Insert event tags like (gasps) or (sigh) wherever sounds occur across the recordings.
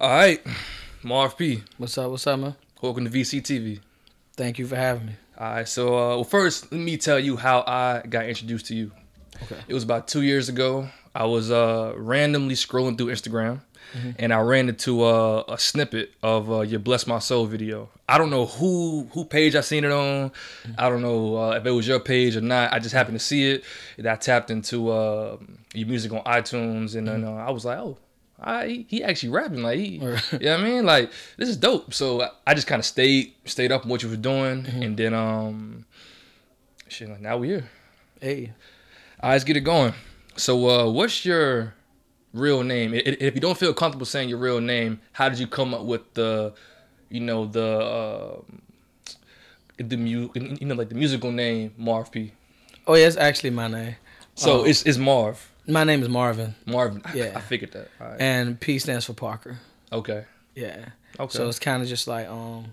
All right, Marv P. What's up? What's up, man? Welcome to VCTV. Thank you for having me. All right, so uh, well, first let me tell you how I got introduced to you. Okay. It was about two years ago. I was uh, randomly scrolling through Instagram, and I ran into uh, a snippet of uh, your "Bless My Soul" video. I don't know who who page I seen it on. I don't know uh, if it was your page or not. I just happened to see it, and I tapped into uh, your music on iTunes, and then uh, I was like, oh. I, he, he actually rapping like he, (laughs) you know what I mean? Like this is dope. So I- I just kind of stayed stayed up on what you were doing, and then um, shit. Like now we here. Hey, right, let's get it going. So, uh, what's your real name? I- I- If you don't feel comfortable saying your real name, how did you come up with the, you know, the uh, the mu- you know, like the musical name Marv P? oh yeah, it's actually my name. So Oh. it's it's Marv. My name is Marvin, Marvin. Yeah. I figured that. All right. and P stands for Parker. Okay. Yeah. Okay. So it's kind of just like um,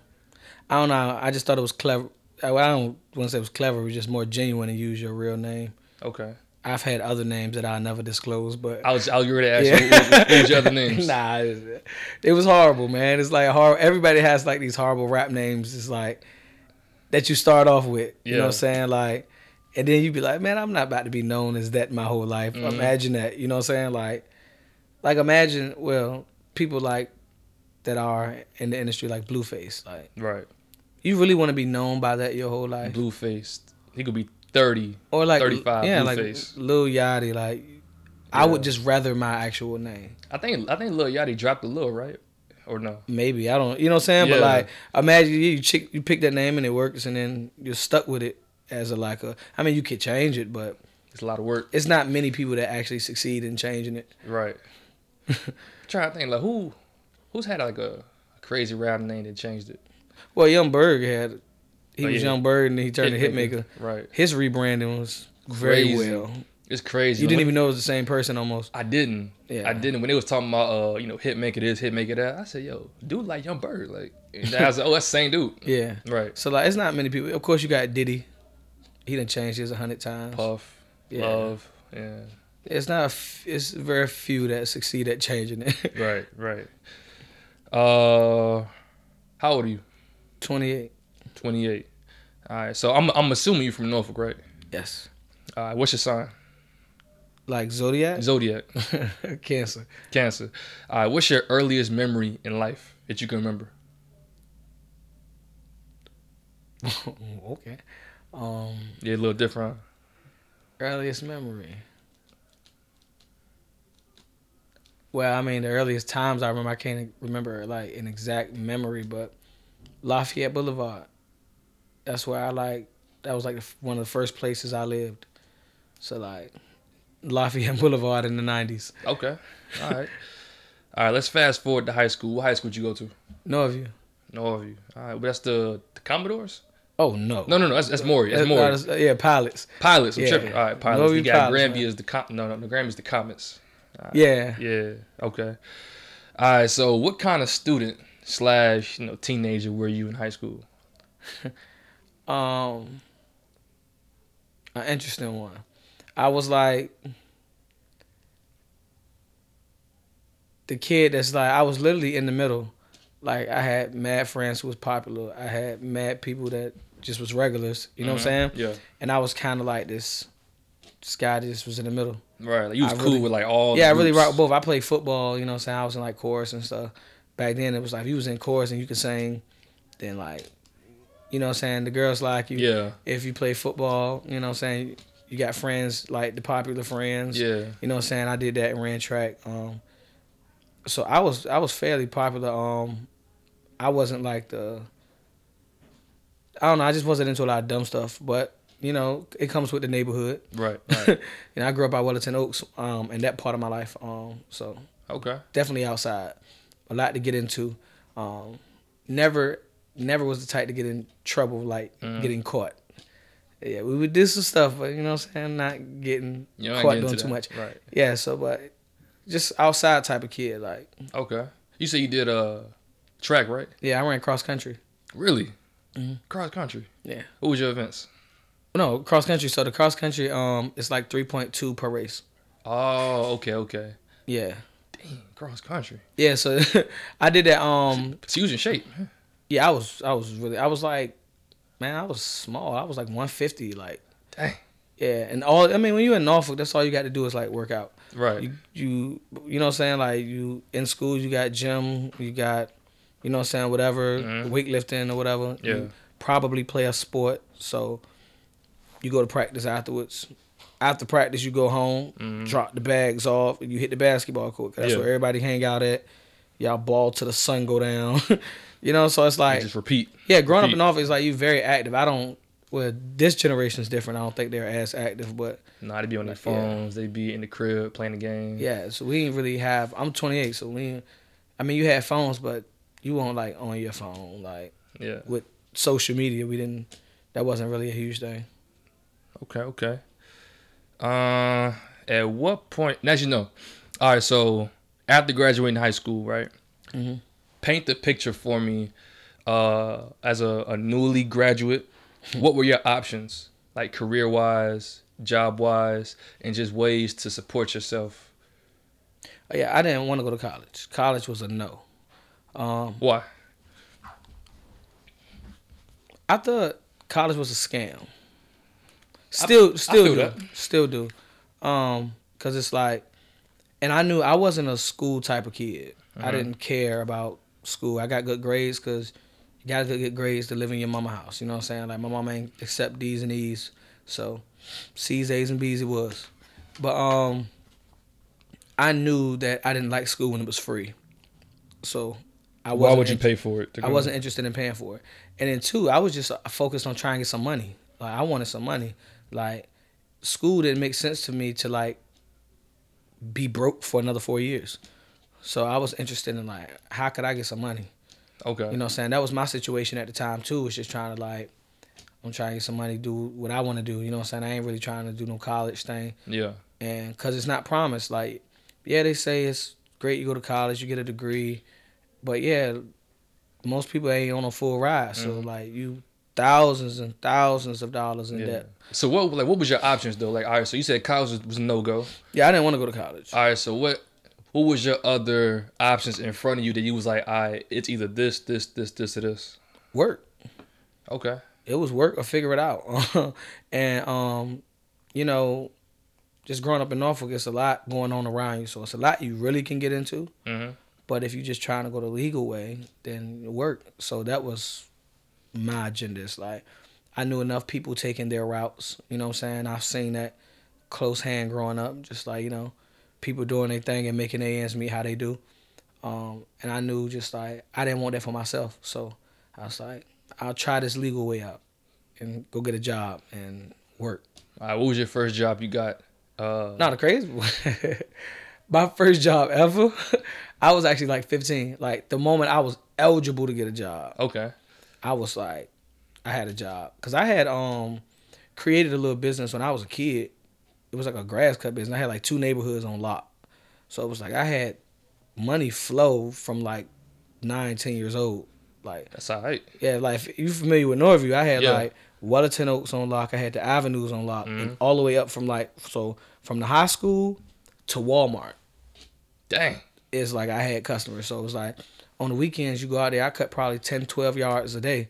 I don't know. I just thought it was clever. I I don't want to say it was clever. It was just more genuine to use your real name. okay. I've had other names that I'll never disclose, but I was I was ready to ask Yeah. you what, what, what was your other names? (laughs) nah, it, it was horrible, man. It's like horrible. Everybody has like these horrible rap names. It's like that you start off with. You know what I'm saying? Like, and then you'd be like, man, I'm not about to be known as that my whole life. Mhm. Imagine that. You know what I'm saying? Like, like imagine well people like that are in the industry like Blueface. Like, Right. you really want to be known by that your whole life, Blueface. He could be thirty. or like 35, yeah, like Lil Yachty. Like, I would just rather my actual name. I think I think Lil Yachty dropped a little right, or no? Maybe I don't, you know what I'm saying. But like, imagine you you, chick, you pick that name and it works, and then you're stuck with it as a like a. I mean, you could change it, but It's a lot of work. it's not many people that actually succeed in changing it. Right. (laughs) trying to think like who who's had like a, a crazy rap name that changed it. Well, Young Berg had, he Oh, was yeah. Young Berg, and then he turned to Hitmaka. Right. His rebranding was very Crazy. well. It's crazy. You didn't When- even know it was the same person almost. I didn't. Yeah. I didn't. When they was talking about uh, you know, hit make it is, hit that, I said, yo, dude like Young Berg. Like and I was like, oh, that's the same dude. (laughs) Yeah. Right. So like, it's not many people. Of course, you got Diddy. He didn't change his a hundred times. Puff. Yeah. Love. Yeah. It's not. A f- it's very few that succeed at changing it. (laughs) Right, right. Uh how old are you? Twenty eight. Twenty eight. Alright, so I'm I'm assuming you're from Norfolk, right? Yes. Alright, what's your sign? Like Zodiac. Zodiac. (laughs) Cancer. Cancer. All right. What's your earliest memory in life that you can remember? (laughs) okay. Um, Yeah, a little different. earliest memory. Well, I mean, the earliest times I remember, I can't remember like an exact memory, but Lafayette Boulevard. That's where I like. That was like one of the first places I lived. So like, Lafayette (laughs) Boulevard in the nineties. Okay. All right. All right. Let's fast forward to high school. What high school did you go to? Norview. No of you. All right. But that's the, the Commodores. Oh no. No, no, no. That's that's Maury. That's Maury. uh, yeah, pilots. Pilots. I'm yeah. tripping. All right. Pilots. we We got pilots, man. as the com. No, no, no. Granby's the Comets. Yeah. Yeah. Okay. All right. So, what kind of student slash you know teenager were you in high school? (laughs) Um, an interesting one. I was like the kid that's like I was literally in the middle. Like I had mad friends who was popular. I had mad people that just was regulars. You know what I'm saying? Yeah. And I was kind of like this. This guy that just was in the middle. Right. Like you was I cool really- with like all. yeah, I really groups. rock both. I played football. You know what I'm saying? I was in like chorus and stuff. Back then it was like if you was in chorus and you could sing, then like, you know what I'm saying? The girls like you Yeah. if you play football, you know what I'm saying, you got friends like the popular friends. Yeah. You know what I'm saying? I did that and ran track. Um so I was I was fairly popular. Um I wasn't like the I don't know, I just wasn't into a lot of dumb stuff, but you know, it comes with the neighborhood. Right. (laughs) Right. you know, I grew up by Wellington Oaks, um, and that part of my life. Um, so okay. definitely outside. A lot to get into. Um, never, never was the type to get in trouble like Mhm. getting caught. Yeah, we would do some stuff, but you know what I'm saying, not getting You caught doing to too much. Right. Yeah, so but just outside type of kid. Like, Okay. You said you did uh track, right? yeah, I ran cross country. Really? Mhm. Cross country. Yeah. What was your events? No, cross country. So the cross country, um, it's like three point two per race. Oh, okay, okay. Yeah, Dang, cross country. Yeah, so (laughs) I did that. Um, So you was in shape. yeah, I was, I was really, I was like, man, I was small. I was like 150, like, Dang. yeah. And all, I mean, when you're in Norfolk, that's all you got to do is like work out. Right. You, you, you know what I'm saying? Like you in school, you got gym, you got, you know what I'm saying, whatever, Mhm. weightlifting or whatever. Yeah. You probably play a sport, so you go to practice afterwards. After practice, you go home, Mhm. drop the bags off, and you hit the basketball court. That's Yeah. where everybody hang out at. Y'all ball till the sun go down. (laughs) you know, so it's You like just repeat. yeah, growing up in office, it's like you very active. I don't. Well, this generation is different. I don't think they're as active, but Nah, they be on their Yeah. phones. They be in the crib playing the game. yeah. So we didn't really have. I'm 28, so we. I mean, you had phones, but you weren't like on your phone like Yeah. With social media. We didn't. That wasn't really a huge thing. Okay. Okay. Uh, at what point? As you know, all right. So after graduating high school, right? Mhm. Paint the picture for me. Uh, as a, a newly graduate, (laughs) what were your options, like career wise, job wise, and just ways to support yourself? Oh, yeah, I didn't want to go to college. College was a no. Um, Why? I thought college was a scam. Still, still feel do, that. still do, um, cause it's like, and I knew I wasn't a school type of kid. I Mhm. didn't care about school. I got good grades because you got to get grades to live in your mama house. You know what I'm saying? Like my mama ain't accept D's and E's, so C's, A's, and B's it was. But um, I knew that I didn't like school when it was free, so I. Why would you in- pay for it? I wasn't interested in paying for it. And then two, I was just focused on trying to get some money. Like I wanted some money. Like school didn't make sense to me to like be broke for another four years. So I was interested in like how could I get some money? Okay. You know what I'm saying? That was my situation at the time too. Was just trying to like I'm trying to get some money, do what I want to do. You know what I'm saying? I ain't really trying to do no college thing Yeah. and because it's not promised like yeah they say it's great you go to college you get a degree but yeah most people ain't on a full ride so Mhm. like you thousands and thousands of dollars in Yeah. debt So what like what was your options though? Like all right, so you said college was, was no go. yeah i didn't want to go to college All right, so what what was your other options in front of you that you was like, all right, it's either this, this, this, this, or this. work Okay. it was work or figure it out (laughs) and um you know just growing up in norfolk it's a lot going on around you so it's a lot you really can get into Mm-hmm. But if you're just trying to go the legal way, then work. So that was my agenda. It's like I knew enough people taking their routes. You know what I'm saying? I've seen that close hand growing up, just like, you know, people doing their thing and making their ends meet how they do. Um, and I knew just like I didn't want that for myself. So I was like, I'll try this legal way out and go get a job and work. All right, what was your first job you got? Uh, Not a crazy one. (laughs) My first job ever, I was actually like 15. Like the moment I was eligible to get a job, Okay. I was like, I had a job because I had um created a little business when I was a kid. It was like a grass cut business. I had like two neighborhoods on lock, so it was like I had money flow from like nine, ten years old. Like That's all right. yeah, like you familiar with Norview, I had Yeah. like Wellington Oaks on lock. I had the avenues on lock, Mm-hmm. and all the way up from like so from the high school to Walmart Dang. Is like I had customers. So it was like on the weekends you go out there, I cut probably 10, 12 yards a day.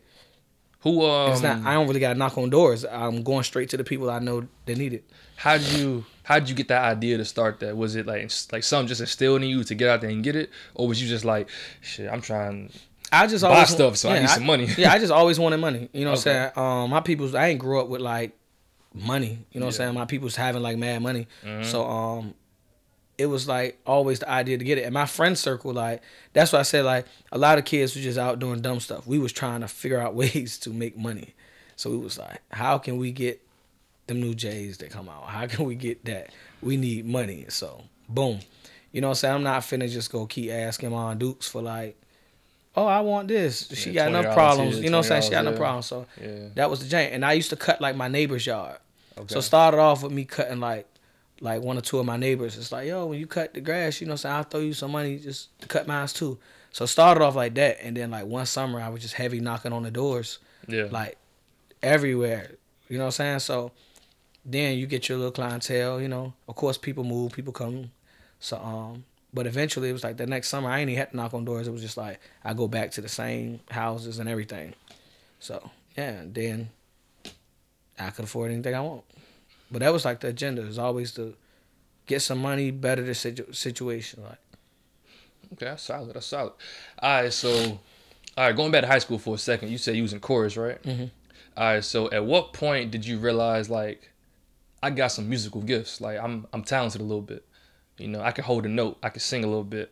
Who um It's not I don't really gotta knock on doors. I'm going straight to the people I know that need it. how'd you how'd you get that idea to start that? Was it like like something just instilled in you to get out there and get it? Or was you just like, shit, I'm trying I just Buy always stuff, so I need some money. (laughs) yeah, I just always wanted money. You know what Okay. I'm saying? Um my people's I ain't grew up with like money. You know what I'm saying? My people's having like mad money. Mhm. So um it was like always the idea to get it. And my friend circle, like that's why I said like a lot of kids was just out doing dumb stuff. We was trying to figure out (laughs) ways to make money. So it was like, how can we get them new J's that come out? How can we get that? We need money. So boom. You know what I'm saying? I'm not finna just go keep asking Aunt Dukes for like, oh, I want this. She Yeah, got enough $20 problems. here, you know what I'm saying? She got $20 enough problems. So yeah. that was the jank. And I used to cut like my neighbor's yard. Okay. So started off with me cutting like like one or two of my neighbors. It's like, yo, when you cut the grass, you know what I'm saying? I'll throw you some money just to cut mine too. So started off like that. And then like one summer I was just heavy knocking on the doors, yeah. like everywhere. You know what I'm saying? So then you get your little clientele, you know. Of course people move, people come. So um but eventually it was like the next summer I ain't even had to knock on doors. It was just like I go back to the same houses and everything. So yeah, and then I could afford anything I want. But that was like the agenda is always to get some money, better the situ- situation. Like Okay, that's solid. That's solid. All right, so all right, going back to high school for a second. You said you was in chorus, right? Mm-hmm. All right. So at what point did you realize like I got some musical gifts? Like I'm I'm talented a little bit. You know, I can hold a note. I can sing a little bit.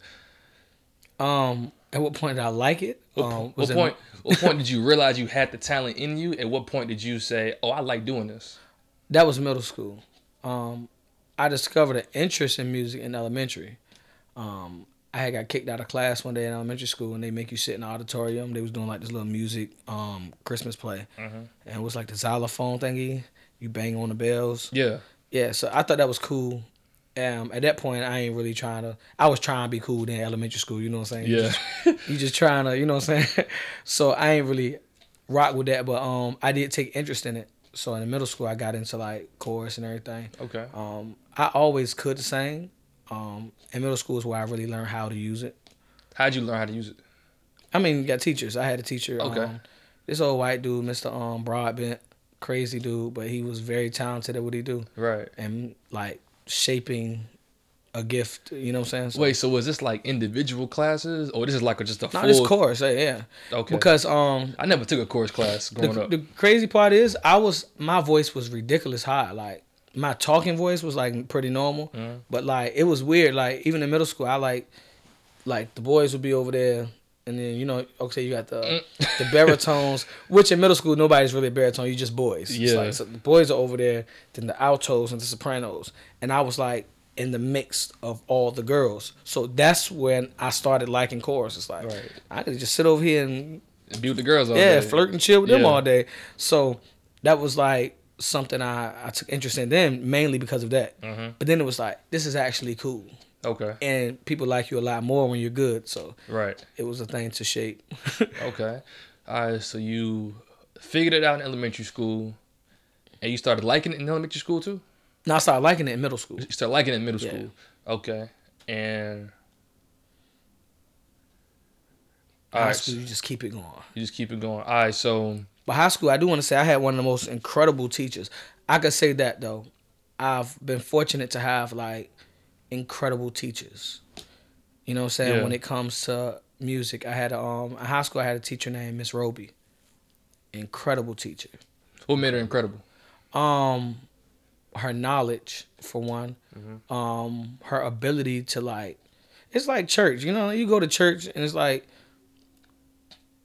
um, at what point did I like it? What, um, what it- point? (laughs) what point did you realize you had the talent in you? At what point did you say, "Oh, I like doing this"? That was middle school. Um, I discovered an interest in music in elementary. Um, I had got kicked out of class one day in elementary school, and they make you sit in the auditorium. They was doing like this little music um, Christmas play, Mhm. and it was like the xylophone thingy. You bang on the bells. Yeah. Yeah, so I thought that was cool. Um, at that point, I ain't really trying to. I was trying to be cool in elementary school. You know what I'm saying? You Yeah. just- (laughs) you just trying to. You know what I'm saying? (laughs) so I ain't really rock with that, but um, I did take interest in it. So in the middle school, I got into like chorus and everything. Okay. Um, I always could sing. Um, in middle school is where I really learned how to use it. How'd you learn how to use it? I mean, you got teachers. I had a teacher. Okay. Um, this old white dude, Mr. Um, Broadbent, crazy dude, but he was very talented at what he do Right. and like shaping a gift. You know what I'm saying? So, Wait. So was this like individual classes, or this is like just a no, full? this chorus, yeah, yeah. Okay. Because um, I never took a course class the, up. the crazy part is I was my voice was ridiculous high. Like my talking voice was like pretty normal, Mhm. but like it was weird. Like even in middle school, I like like the boys would be over there. And then you know, okay, you got the the (laughs) baritones, which in middle school nobody's really a baritone. You just boys. It's Yeah. like, so the boys are over there, then the altos and the sopranos, and I was like in the mix of all the girls. So that's when I started liking chorus. It's like Right. I could just sit over here and Be with the girls all yeah, day. flirt and chill with them all day. So that was like something I, I took interest in then, mainly because of that. Mhm. But then it was like, this is actually cool. Okay. And people like you a lot more when you're good. So Right. it was a thing to shape. (laughs) Okay. All right. So you figured it out in elementary school, and you started liking it in elementary school too. Now I started liking it in middle school. You started liking it in middle Yeah. school. Okay. And High right, school, you just keep it going. you just keep it going. All right. So But high school, I do want to say I had one of the most incredible teachers. I could say that though. I've been fortunate to have like incredible teachers. You know what I'm saying? Yeah. When it comes to music, I had a, um in high school I had a teacher named Miss Roby. Incredible teacher. what made her incredible? Um her knowledge for one. Mm-hmm. Um her ability to like it's like church, you know, you go to church and it's like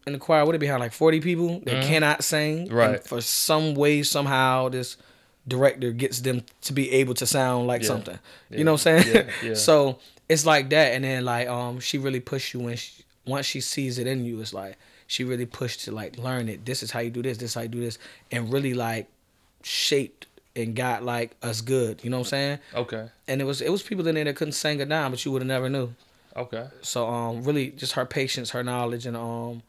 in the choir, would it be behind like 40 people that Mhm. cannot sing? and Right. for some way, somehow, this director gets them to be able to sound like Yeah. something. Yeah. You know what I'm saying? Yeah, yeah. (laughs) so it's like that. And then, like, um, she really pushed you when she, once she sees it in you, it's like she really pushed to like learn it. This is how you do this, this is how you do this. And really, like, shaped and got like us good. You know what I'm saying? Okay. And it was it was people in there that couldn't sing a dime, but you would have never knew. Okay. So um, really, just her patience, her knowledge, and um,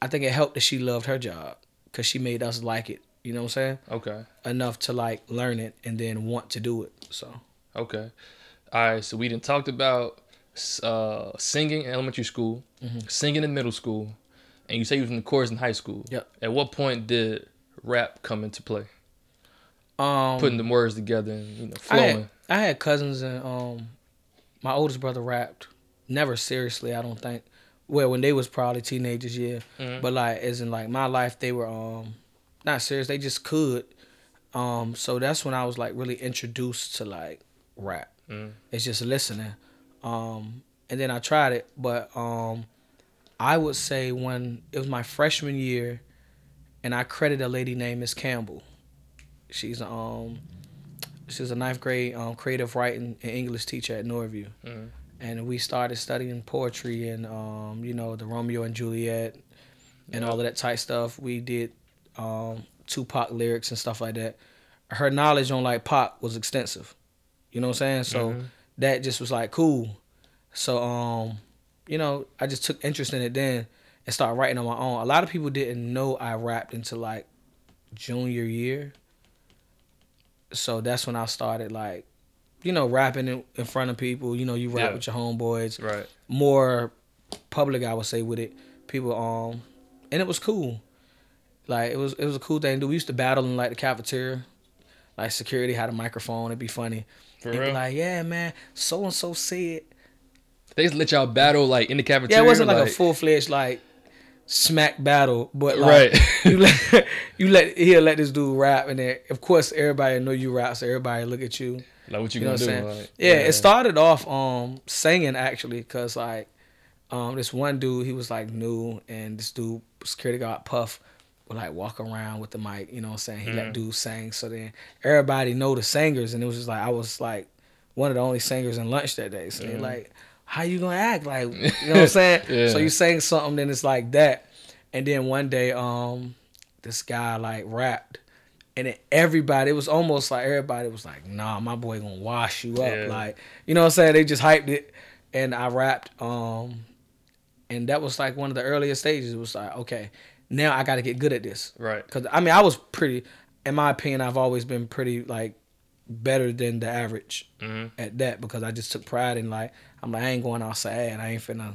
I think it helped that she loved her job because she made us like it. You know what I'm saying? Okay. Enough to like learn it and then want to do it. So Okay. All right. So we didn't talked about uh, singing in elementary school, Mm-hmm. singing in middle school, and you say you was in the chorus in high school. Yep. At what point did rap come into play? um, Putting the words together and you know I flowing. had, I had cousins and um, my oldest brother rapped. Never seriously, I don't think. Well, when they was probably teenagers, yeah. Mhm. But like, as in like my life, they were um, not serious. They just could. Um, so that's when I was like really introduced to like rap. Mhm. It's just listening. Um, and then I tried it, but um, I would say when it was my freshman year, and I credit a lady named Miss Campbell. She's um, she's a ninth grade um, creative writing and English teacher at Norview, Mhm. and we started studying poetry and um, you know the Romeo and Juliet and all of that type stuff. We did um, Tupac lyrics and stuff like that. Her knowledge on like Pac was extensive. You know what I'm saying? So Mhm. that just was like cool. So um, you know, I just took interest in it then and start writing on my own. A lot of people didn't know I rapped until like junior year. So that's when I started like you know, rapping in, in front of people. You know, you rap Yeah. with your homeboys. Right. More public, I would say, with it. People, um, and it was cool. Like it was, it was a cool thing to do. We used to battle in like the cafeteria. Like security had a microphone. It'd be funny. For And be real. like, yeah, man, so and so said. they just let y'all battle like in the cafeteria. Yeah, cafeteria. it wasn't like, a full fledged like smack battle, but like Right. (laughs) you let (laughs) you let he'll let this dude rap, and then of course everybody know you rap, so everybody look at you. like what you, You know gonna do? saying? Like, yeah, it started off um singing actually, cause like um this one dude he was like new, and this dude security guard Puff would like walk around with the mic. You know what I'm saying? He let dudes sing, so then everybody know the singers, and it was just like I was like one of the only singers in lunch that day. So they like, how you gonna act like? You know what I'm (laughs) saying? Yeah. So you saying something, then it's like that, and then one day um this guy like rapped. And then everybody, it was almost like everybody was like, nah, my boy gonna wash you up. Yeah. Like, you know what I'm saying? They just hyped it. And I rapped. Um, and that was like one of the earliest stages. It was like, okay, now I gotta get good at this. Right. Cause I mean I was pretty in my opinion, I've always been pretty like better than the average Mhm. at that because I just took pride in like I'm like I ain't going outside. I ain't finna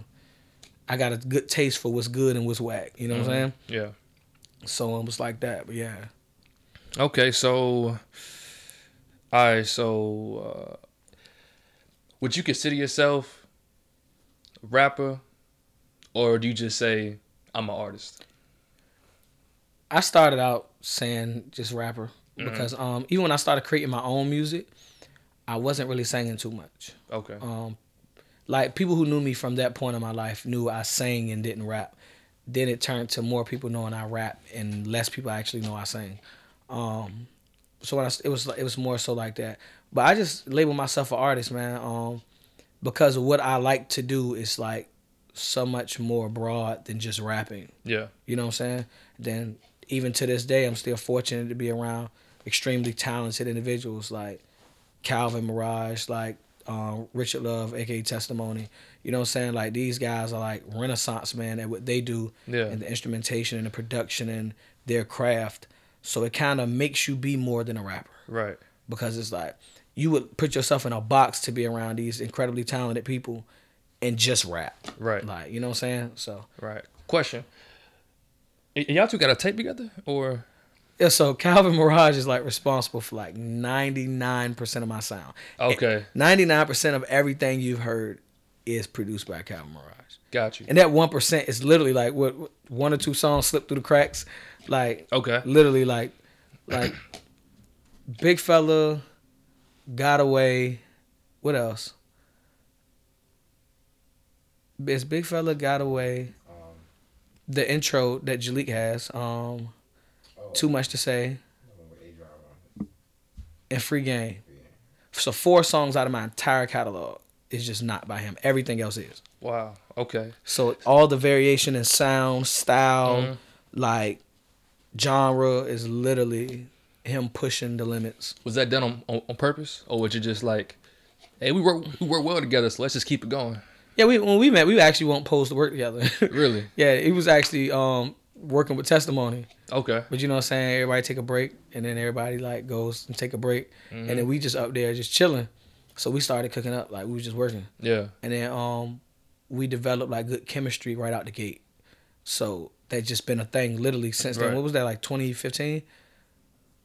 I got a good taste for what's good and what's whack. You know what I'm saying? Yeah. So it was like that. But yeah. Okay, so, all right, so, uh, would you consider yourself a rapper, or do you just say I'm an artist? I started out saying just rapper because um even when I started creating my own music, I wasn't really singing too much. Okay. Um like people who knew me from that point in my life knew I sang and didn't rap. Then it turned to more people knowing I rap and less people actually know I sing. Um so when I, it was it was more so like that. But I just label myself an artist, man. Um because what I like to do is like so much more broad than just rapping. Yeah. You know what I'm saying? Then even to this day, I'm still fortunate to be around extremely talented individuals like Calvin Mirage, like um, Richard Love, aka Testimony. You know what I'm saying? Like these guys are like renaissance man at what they do Yeah. and the instrumentation and the production and their craft. So it kind of makes you be more than a rapper Right. because it's like you would put yourself in a box to be around these incredibly talented people and just rap. Right. Like, you know what I'm saying? So Right. Question. Y- y'all two got a tape together, or Yeah, so Calvin Mirage is like responsible for like 99% of my sound. okay? 99% of everything you've heard is produced by Calvin Mirage. Got you. And that 1% is literally like what what- one or two songs slip through the cracks. Like Okay. literally like like Big Fella, Got Away, what else? It's Big Fella, Got Away. The intro that Jalik has, um, Too Much to Say, and Free Game. So four songs out of my entire catalog is just not by him. Everything else is. Wow. Okay. So all the variation in sound, style, Mhm. like genre is literally him pushing the limits. Was that done on, on, on purpose, or was it just like, hey, we work we work well together, so let's just keep it going? Yeah, we when we met, we actually won't pose to work together. (laughs) Really? yeah, it was actually um working with testimony. Okay. But you know what I'm saying? Everybody take a break and then everybody like goes and take a break. Mm-hmm. And then we just up there just chilling. So we started cooking up like we was just working. Yeah. And then um we developed like good chemistry right out the gate. So that's just been a thing literally since then. Right. What was that like 2015?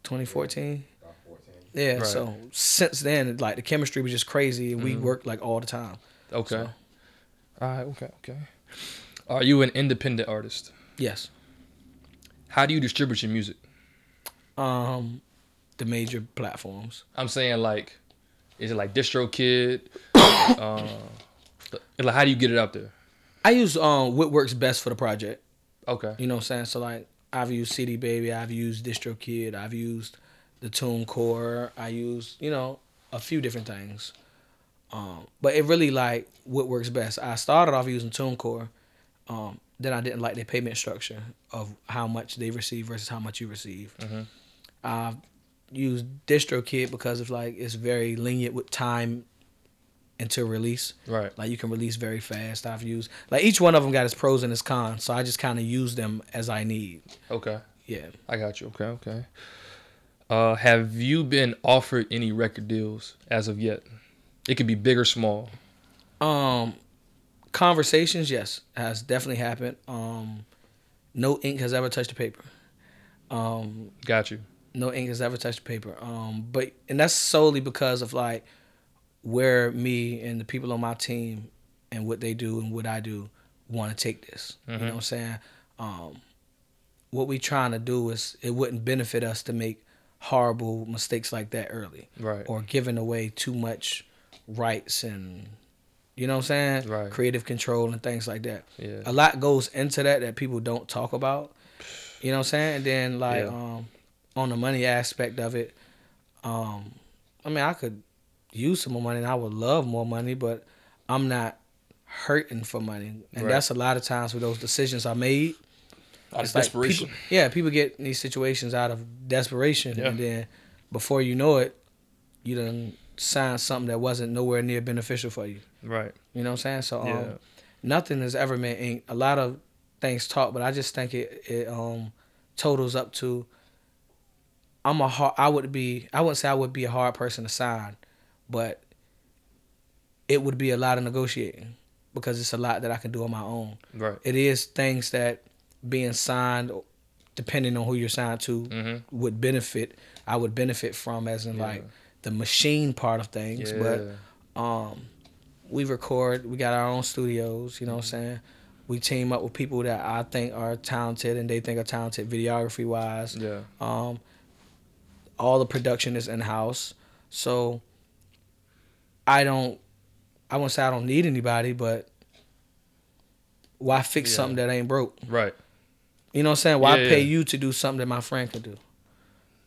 2014? Yeah, Right. so since then like the chemistry was just crazy and we Mm-hmm. worked like all the time. Okay. So- All right. Okay. Okay. Are you an independent artist? Yes. How do you distribute your music? Um the major platforms. I'm saying like, is it like DistroKid? (coughs) uh, like how do you get it out there? I use um what works best for the project. Okay. You know what I'm saying? So like I've used CD Baby, I've used DistroKid, I've used the TuneCore, I use, you know, a few different things. Um, but it really like what works best. I started off using TuneCore. Um, then I didn't like their payment structure of how much they receive versus how much you receive. Mhm. I've used DistroKid because of like it's very lenient with time until release. Right. Like you can release very fast. I've used like each one of them got its pros and its cons, so I just kind of use them as I need. Okay. Yeah. I got you. Okay. Okay. Uh, have you been offered any record deals as of yet? It could be big or small. Um, conversations, yes, has definitely happened. Um, no ink has ever touched the paper. Um, Got you. no ink has ever touched the paper. Um, but and that's solely because of like where me and the people on my team and what they do and what I do want to take this. You know what I'm saying? Um, what we trying to do is it wouldn't benefit us to make horrible mistakes like that early Right. or giving away too much rights and you know what I'm saying? Right. Creative control and things like that. Yeah. A lot goes into that that people don't talk about. You know what I'm saying? And then like Yeah. um on the money aspect of it, um I mean I could use some more money and I would love more money, but I'm not hurting for money. And Right. that's a lot of times where those decisions are made. Out of like desperation. people- yeah, people get in these situations out of desperation, Yeah. and then before you know it, you done signed something that wasn't nowhere near beneficial for you. Right. You know what I'm saying? So um, Yeah. nothing has ever been ink. A lot of things talk, but I just think it it um totals up to. I'm a hard. I would be. I wouldn't say I would be a hard person to sign, but it would be a lot of negotiating because it's a lot that I can do on my own Right. it is things that being signed depending on who you're signed to Mhm. would benefit i would benefit from as in Yeah. like the machine part of things Yeah. but um we record we got our own studios you know what i'm saying we team up with people that i think are talented and they think are talented videography wise yeah. um, all the production is in house, so I don't. I won't say I don't need anybody, but why fix Yeah. something that ain't broke? Right. You know what I'm saying? Why Yeah, pay yeah. you to do something that my friend could do?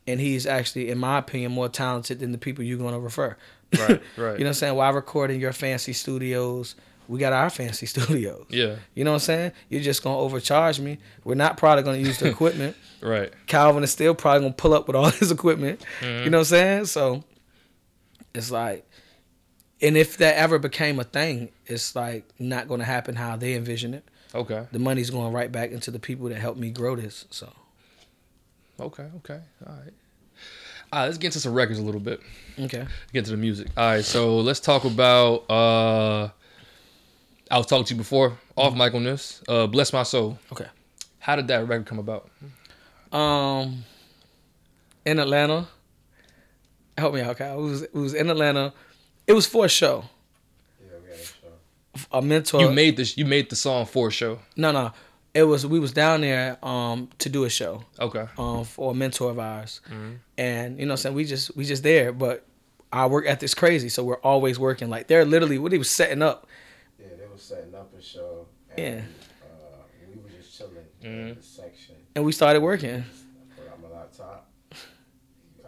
And he's actually, in my opinion, more talented than the people you're gonna refer. Right. (laughs) Right. You know what I'm saying? Why record in your fancy studios? We got our fancy (laughs) studios. Yeah. You know what I'm saying? You're just gonna overcharge me. We're not probably gonna use the (laughs) equipment. Right. Calvin is still probably gonna pull up with all his equipment. Mhm. You know what I'm saying? So it's like, and if that ever became a thing, it's like not gonna happen how they envision it. Okay. The money's going right back into the people that helped me grow this. So Okay. Okay. All right. All right. Let's get into some records a little bit. okay, Get into the music. All right. So let's talk about. uh I was talking to you before off mic on this. Uh, Bless my soul. Okay. How did that record come about? um, in Atlanta, help me out, Kyle. It was it was in Atlanta. It was for a show. Yeah, we got a show. A mentor. You made this. You made the song for a show. no, no. It was we was down there um to do a show. Okay. um, for a mentor of ours. Mhm. And you know what I'm saying? We just we just there, but our work ethic's crazy, so we're always working. Like they're literally what he was setting up. Yeah, they were setting up a show. And, Yeah. Uh, we were just chilling Mhm. in the section. And we started working. I put out my laptop.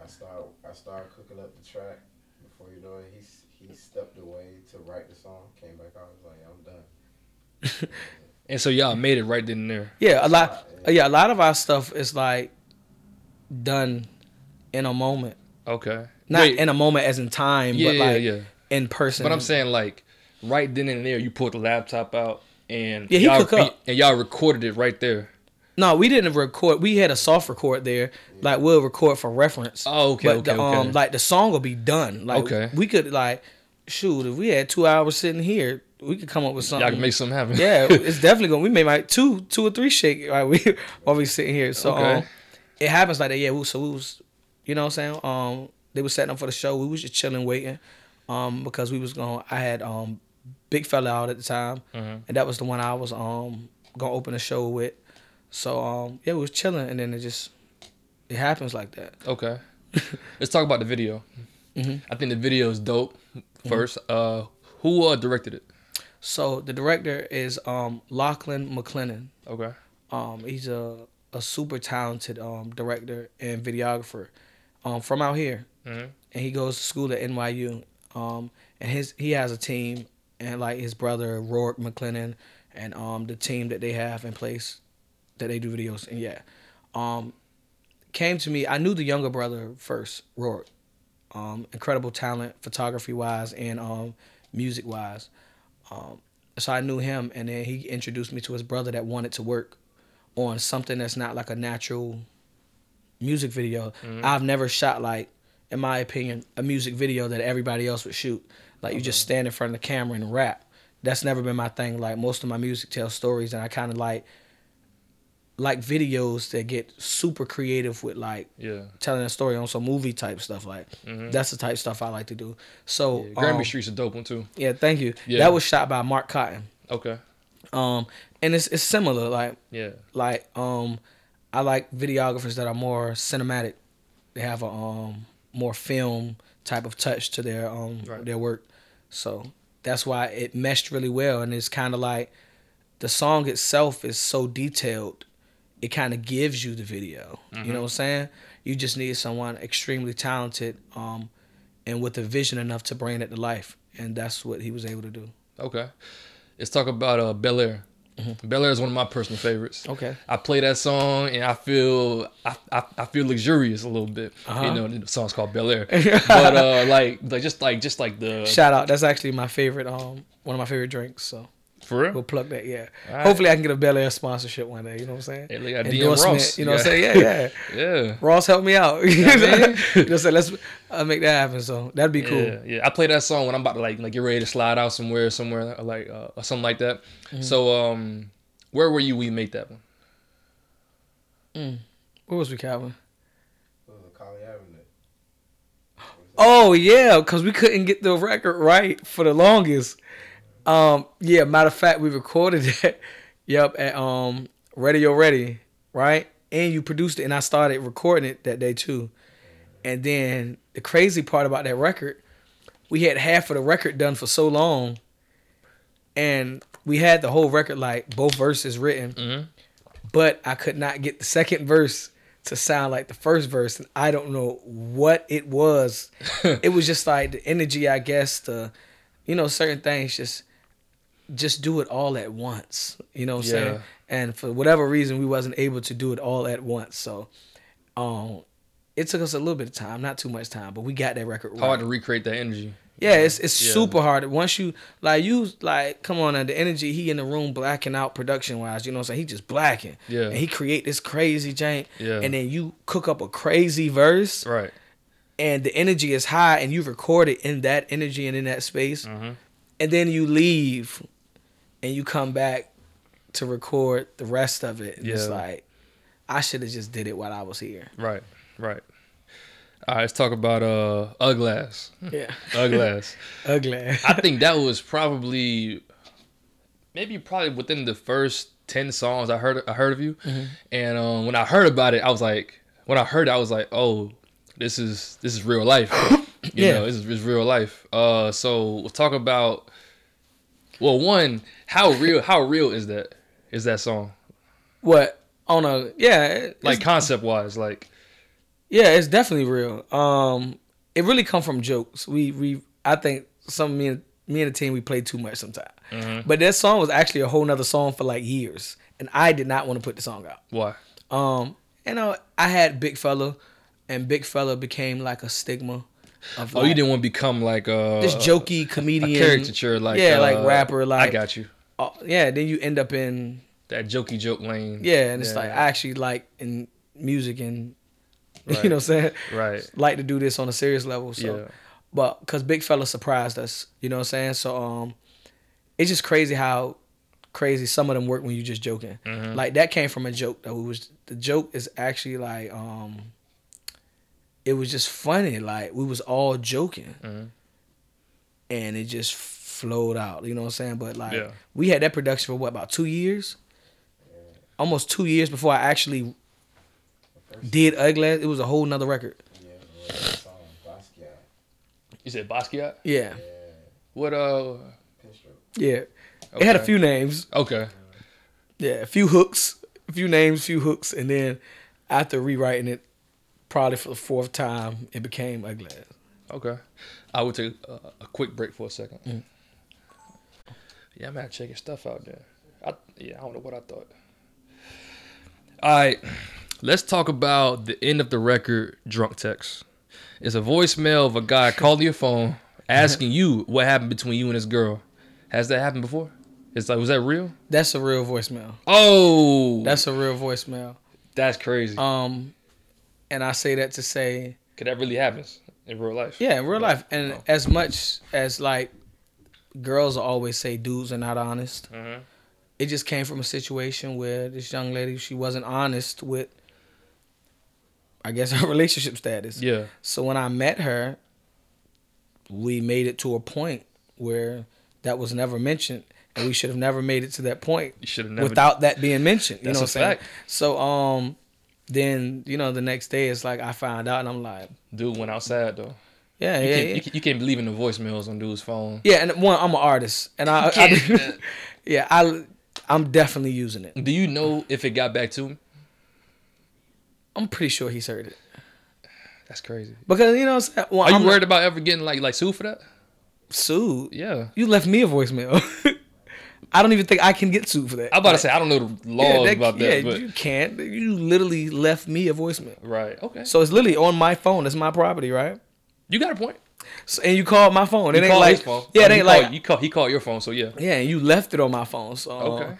I start I started cooking up the track. Before you know it, he he stepped away to write the song. Came back out. Was like, I'm done. (laughs) And so y'all made it right then and there. Yeah, a lot yeah, a lot of our stuff is like done in a moment. Okay. Not Wait, in a moment as in time, yeah, but like yeah, yeah. in person. But I'm saying like right then and there, you pulled the laptop out and Yeah, he y'all, cook up. and y'all recorded it right there. No, we didn't record. We had a soft record there. Like we'll record for reference. Oh, okay, but okay, the, okay. um, like the song will be done. Like Okay. we could like, shoot, if we had two hours sitting here, we could come up with something. Y'all can make something happen. yeah, (laughs) it's definitely going. to We made like two, two or three shake while we (laughs) while we sitting here. So Okay. um, it happens like that. Yeah, we, so we was, you know what I'm saying. Um, they were setting up for the show. We was just chilling, waiting, um, because we was going. I had um, big fella out at the time, Mhm. and that was the one I was um gonna open the show with. So um, yeah, we was chilling, and then it just it happens like that. Okay. (laughs) Let's talk about the video. Mhm. I think the video is dope. 1st uh, who uh, directed it? So the director is um Lachlan McLennan. Okay. Um, he's a a super talented um director and videographer, um from out here, Mhm. and he goes to school at NYU. Um, and his he has a team, and like his brother Rourke McLennan, and um the team that they have in place, that they do videos. And yeah, um, came to me. I knew the younger brother first, Rourke. Um, incredible talent, photography wise and um music wise. Um, so I knew him, and then he introduced me to his brother that wanted to work on something that's not like a natural music video. I've never shot like, in my opinion, a music video that everybody else would shoot. Like you just stand in front of the camera and rap. That's never been my thing. Like most of my music tells stories, and I kind of like like videos that get super creative with like Yeah. telling a story on some movie type stuff. Like that's the type stuff I like to do. So Mm-hmm. yeah. Granby um, Street's a dope one too. yeah, thank you. Yeah. That was shot by Mark Cotton. Okay. Um, and it's it's similar. Like Yeah. like um, I like videographers that are more cinematic. They have a um more film type of touch to their um Right. their work. So that's why it meshed really well. And it's kind of like the song itself is so detailed. It kind of gives you the video. You know what I'm saying? You just need someone extremely talented um, and with a vision enough to bring it to life. And that's what he was able to do. Okay. Let's talk about uh Bel Air. Mm-hmm. Bel Air is one of my personal favorites. Okay. I play that song and I feel I, I, I feel luxurious a little bit. Uh-huh. You know, the song's called Bel Air. (laughs) but uh like like just like just like the Shout out. That's actually my favorite. Um, one of my favorite drinks. So for real. we'll plug that. Yeah. All right. Hopefully, I can get a Bel Air sponsorship one day. You know what I'm saying? Hey, look at DM Endorsement, Ross. You know what I'm saying? Yeah, yeah. (laughs) Yeah. Ross help me out. (laughs) you know what I'm saying? Let's uh, make that happen. So that'd be cool. Yeah, yeah. I play that song when I'm about to like like get ready to slide out somewhere, somewhere like uh, or something like that. Mm-hmm. So um, where were you when you made that one? Where was we, Calvin? What was it, Colley Avenue? Oh yeah, because we couldn't get the record right for the longest. Um, yeah. Matter of fact, we recorded (laughs) it. yep, at um Radio Ready, right? And you produced it, and I started recording it that day too. And then the crazy part about that record, we had half of the record done for so long, and we had the whole record like both verses written, Mhm. but I could not get the second verse to sound like the first verse, and I don't know what it was. (laughs) it was just like the energy, I guess. The, you know, certain things just, just do it all at once. You know what I'm Yeah. saying? And for whatever reason, we wasn't able to do it all at once. So, um, it took us a little bit of time, not too much time, but we got that record right. Hard to recreate that energy. Yeah, it's it's Yeah. super hard. Once you like you like come on now, the energy he in the room blacking out production wise, you know what I'm saying? He just blacking. Yeah. And he create this crazy jank. Yeah. And then you cook up a crazy verse Right. and the energy is high and you record it in that energy and in that space. Mhm. And then you leave and you come back to record the rest of it. And it's like I should have just did it while I was here. Right. Right. All right. Let's talk about uh Uglass. Yeah. Uglass. Ugly. (laughs) I think that was probably maybe probably within the first ten songs I heard I heard of you, Mm-hmm. and um, when I heard about it, I was like, when I heard it, I was like, oh, this is this is real life. (coughs) You Yeah. know, this is, this is real life. Uh, so we'll talk about. Well, one, how real how real is that? Is that song what on a yeah, like concept wise? Like, Yeah, it's definitely real. Um, it really come from jokes. We we I think some me and me and the team we play too much sometimes. Mm-hmm. But that song was actually a whole nother song for like years, and I did not want to put the song out. why? Um, you know, I had Big Fella, and Big Fella became like a stigma. Of Oh, like, you didn't want to become like uh, this jokey a comedian caricature, like yeah, uh, like rapper, like I got you. uh, yeah. Then you end up in That jokey joke lane. yeah, and it's like I actually like in music and (laughs) Right. you know what I'm saying right. (laughs) like to do this on a serious level. So. Yeah. But because Big Fella surprised us, you know what I'm saying? So um, it's just crazy how crazy some of them work when you're just joking. Mhm. Like that came from a joke that It was the joke is actually like um, it was just funny. Like we was all joking, Mhm. and it just flowed out. You know what I'm saying? But like Yeah. we had that production for what about two years? Almost two years before I actually did Ugly. It was a whole nother record. yeah, the last song, Basquiat. You said Basquiat. Yeah, Yeah, What uh? Yeah. It had a few names. Okay. Yeah, a few hooks, a few names, few hooks, and then after rewriting it, probably for the fourth time, it became Ugly. Okay. I would take a, a quick break for a second. Mm. Yeah, I'm gonna check your stuff out there. I, yeah, I don't know what I thought. All right, let's talk about the end of the record. Drunk text. It's a voicemail of a guy (laughs) calling your phone asking you what happened between you and this girl. Has that happened before? It's like, was that real? That's a real voicemail. Oh, That's a real voicemail. that's crazy. Um, and I say that to say, Cause that really happens in real life. yeah, in real life, and Oh. as much as like girls always say dudes are not honest, Mhm. it just came from a situation where this young lady she wasn't honest with, I guess (laughs) her relationship status. Yeah. So when I met her, we made it to a point where that was never mentioned, and we should have never made it to that point You should have never. without that being mentioned. You know what I'm saying? So um, then you know the next day it's like I found out, and I'm like, Dude went outside though. yeah, You, yeah, can't, yeah. you, can't- you can't believe in the voicemails on dude's phone. Yeah, and one, I'm an artist, and I, I can't. (laughs) yeah, I, I'm definitely using it. Do you know if it got back to him? I'm pretty sure he's heard it That's crazy. because you know, what I'm well, Are you I'm worried about ever getting like like sued for that? sued. Yeah. You left me a voicemail. (laughs) I don't even think I can get sued for that. I'm about to say I don't know the laws about that, yeah, but you can't. You literally left me a voicemail. right. Okay. So it's literally on my phone. It's my property, right? You got a point. So, and you called my phone. You It ain't like phone. yeah, Oh, it ain't called- like you call he called your phone, so yeah. yeah, and you left it on my phone. So Okay. uh,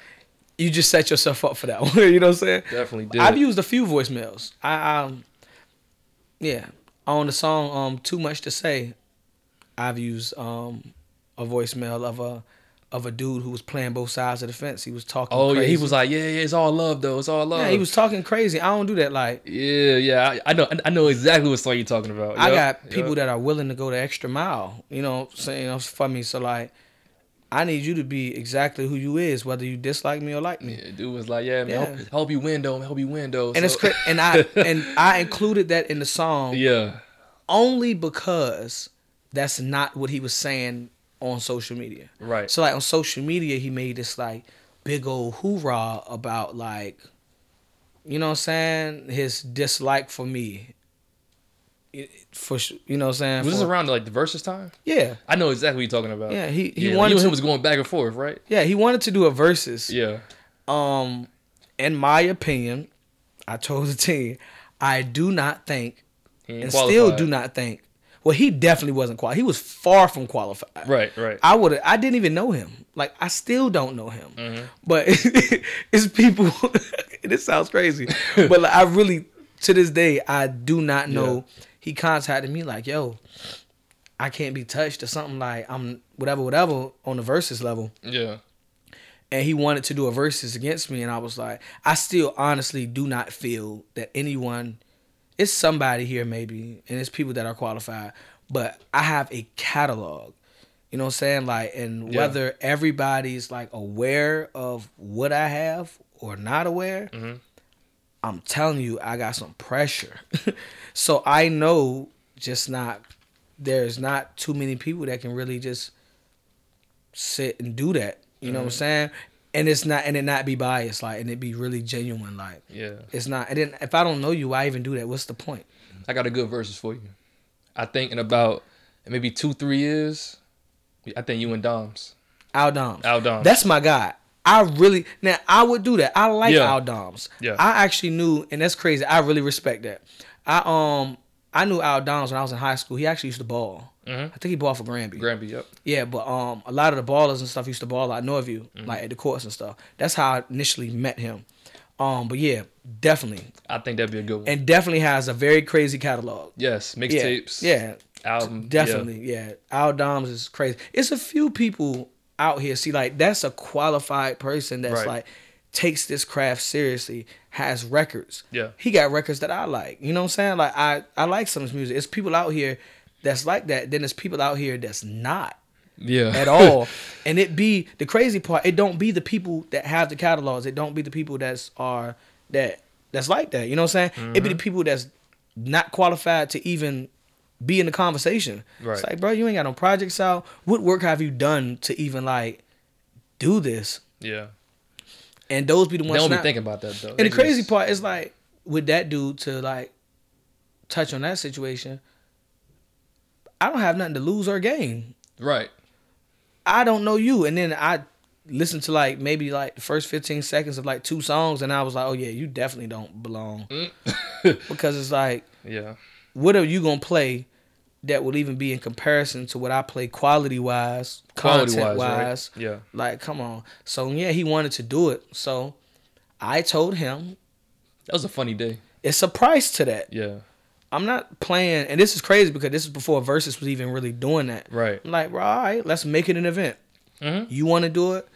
you just set yourself up for that (laughs) one. you know what I'm saying? Definitely did. I've used a few voicemails. I um yeah. On the song um Too Much to Say, I've used um a voicemail of a of a dude who was playing both sides of the fence. He was talking oh yeah, he was like, yeah, yeah, it's all love though. It's all love. Yeah, he was talking crazy. I don't do that like Yeah, yeah. I, I know. I know exactly what song you're talking about. I got people yup. that are willing to go the extra mile, you know, saying know, for me. So like I need you to be exactly who you is, whether you dislike me or like me. Yeah, dude was like, yeah, man, Yeah. Hope, hope you win though. Hope you win though. And it's So- cra- and I (laughs) and I included that in the song yeah, only because that's not what he was saying on social media. right. So like on social media, he made this like big old hoorah about like, you know what I'm saying, his dislike for me. For you know what I'm saying. was this For- around like the versus time? Yeah, I know exactly what you're talking about. yeah. He he yeah, wanted to. him was going back and forth, right? yeah, he wanted to do a versus. Yeah. Um, in my opinion, I told the team, I do not think, and still do not think. Well, he definitely wasn't qualified. He was far from qualified. Right, right. I would. I didn't even know him. Like I still don't know him. Mm-hmm. But (laughs) it's people. (laughs) this sounds crazy, (laughs) but like, I really, to this day, I do not know. He contacted me like, "Yo, I can't be touched" or something like I'm whatever, whatever on the versus level. yeah. And he wanted to do a versus against me, and I was like, I still honestly do not feel that anyone. It's somebody here maybe, and it's people that are qualified, but I have a catalog. You know what I'm saying? Like, and Yeah. whether everybody's like aware of what I have or not aware, Mhm. I'm telling you, I got some pressure. (laughs) so I know just not there's not too many people that can really just sit and do that. You know what I'm saying? And it's not and it not be biased, like and it be really genuine. Like Yeah. it's not and then if I don't know you, why even do that? What's the point? I got a good verses for you. I think in about maybe two, three years, I think you and Dom's. Al Doms. Al Doms. That's my guy. I really now I would do that. I like Yeah. Al Doms. Yeah. I actually knew, and that's crazy. I really respect that. I um I knew Al Doms when I was in high school. He actually used to ball. Mhm. I think he balled for Granby. Granby, yep. Yeah, but um, a lot of the ballers and stuff used to ball like Norview, Mm-hmm. like at the courts and stuff. That's how I initially met him. Um, but yeah, definitely, I think that'd be a good one. and definitely has a very crazy catalog. yes, mixtapes. yeah, Album. definitely, yeah. Al Doms is crazy. It's a few people out here. See, like that's a qualified person that's Right. like takes this craft seriously. Has records. Yeah. he got records that I like. You know what I'm saying? Like I, I like some of his music. It's people out here that's like that. Then there's people out here that's not Yeah. at all. (laughs) and it be the crazy part. It don't be the people that have the catalogs. It don't be the people that's are that that's like that. You know what I'm saying? It be the mm-hmm. people that's not qualified to even be in the conversation. Right. It's like, bro, you ain't got no projects out. What work have you done to even like do this? yeah. And those be the They ones. don't be not- thinking about that though. and They the crazy just- part is like with that dude to like touch on that situation. I don't have nothing to lose or gain. Right. I don't know you. And then I listened to like maybe like the first 15 seconds of like two songs and I was like, oh yeah, you definitely don't belong. Mm. (laughs) because it's like, Yeah. what are you going to play that will even be in comparison to what I play quality wise, Quality content wise, wise? right? Yeah. Like, come on. So yeah, he wanted to do it. So I told him, That was a funny day. it's a price to that. Yeah. I'm not playing, and this is crazy because this is before Versus was even really doing that. Right. I'm like, bro, all right, let's make it an event. Mhm. You want to do it?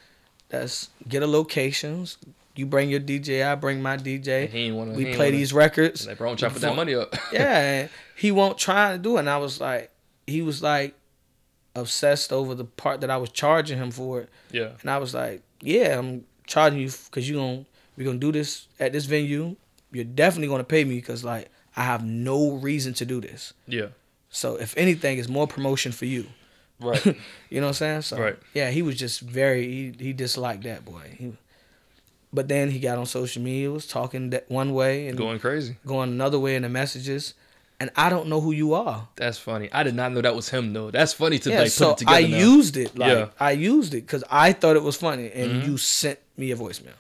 Let's get a locations. You bring your DJ, I bring my DJ. And he ain't wanna- we play wanna- these records. Like, bro, I'm trying to put that money up. (laughs) yeah, (laughs) he won't try to do it. And I was like, he was like obsessed over the part that I was charging him for it. Yeah. And I was like, yeah, I'm charging you because you're gonna we're gonna do this at this venue. You're definitely gonna pay me because like I have no reason to do this. Yeah. So if anything, it's more promotion for you. Right. (laughs) You know what I'm saying? So Right. yeah, he was just very he, he disliked that boy. He, but then he got on social media, was talking that one way and Going crazy. going another way in the messages, and I don't know who you are. That's funny. I did not know that was him though. That's funny to Yeah, like so put it together. I now. used it. Like Yeah. I used it because I thought it was funny, and Mhm. you sent me a voicemail.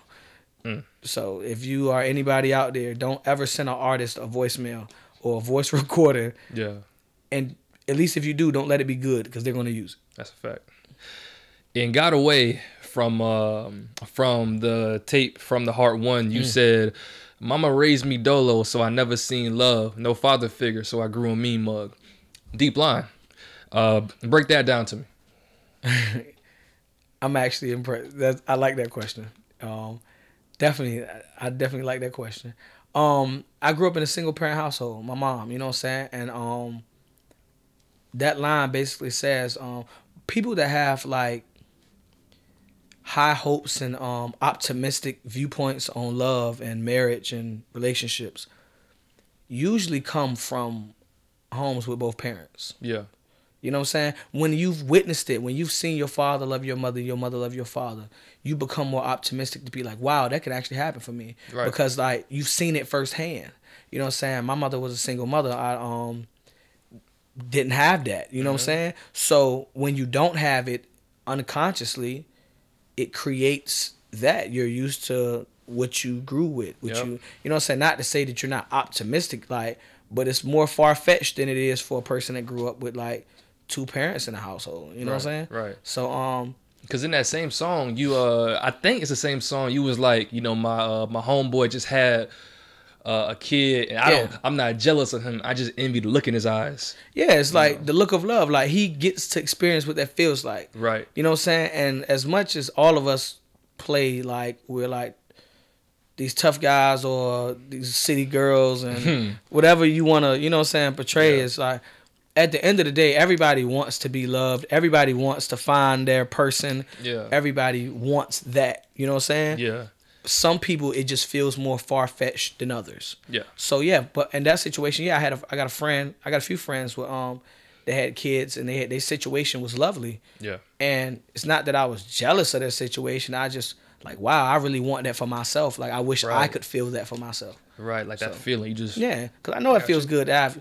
Mm. So if you are anybody out there, don't ever send an artist a voicemail or a voice (laughs) recorder, Yeah. and at least if you do, don't let it be good because they're gonna use it. That's a fact. And got away from um, from the tape from the Heart One. Mm. You said, "Mama raised me dolo, so I never seen love. No father figure, so I grew a mean mug." Deep line. Uh, break that down to me. (laughs) I'm actually impressed. That I like that question. Um, definitely, I- definitely like that question. Um, I grew up in a single parent household. My mom, you know what I'm saying, and um, that line basically says, um, people that have like high hopes and um optimistic viewpoints on love and marriage and relationships usually come from homes with both parents. Yeah. You know what I'm saying? When you've witnessed it, when you've seen your father love your mother, your mother love your father, you become more optimistic to be like, wow, that could actually happen for me. Right. Because like you've seen it firsthand. You know what I'm saying? My mother was a single mother. I um didn't have that. You know what I'm saying? So when you don't have it unconsciously, it creates that. You're used to what you grew with. What Yep. you you know what I'm saying? Not to say that you're not optimistic, like, but it's more far fetched than it is for a person that grew up with like two parents in the household. You know what I'm saying? Right. So um Cause in that same song, you uh, I think it's the same song. You was like, you know, my uh, my homeboy just had uh, a kid, and I don't, I'm not jealous of him. I just envy the look in his eyes. yeah, it's like the look of love. Like he gets to experience what that feels like. Right. You know what I'm saying? And as much as all of us play like we're like these tough guys or these city girls and whatever you want to, you know what I'm saying, portray Hmm. Yeah. it's like at the end of the day, everybody wants to be loved. Everybody wants to find their person. Yeah. Everybody wants that. You know what I'm saying? Yeah. Some people it just feels more far fetched than others. Yeah. So yeah, but in that situation, yeah, I had a I got a friend, I got a few friends with um they had kids and they had their situation was lovely. Yeah. And it's not that I was jealous of their situation. I just like, wow, I really want that for myself. Like I wish I could feel that for myself. Right. Like that feeling. You just Yeah, cause I know it feels good. to have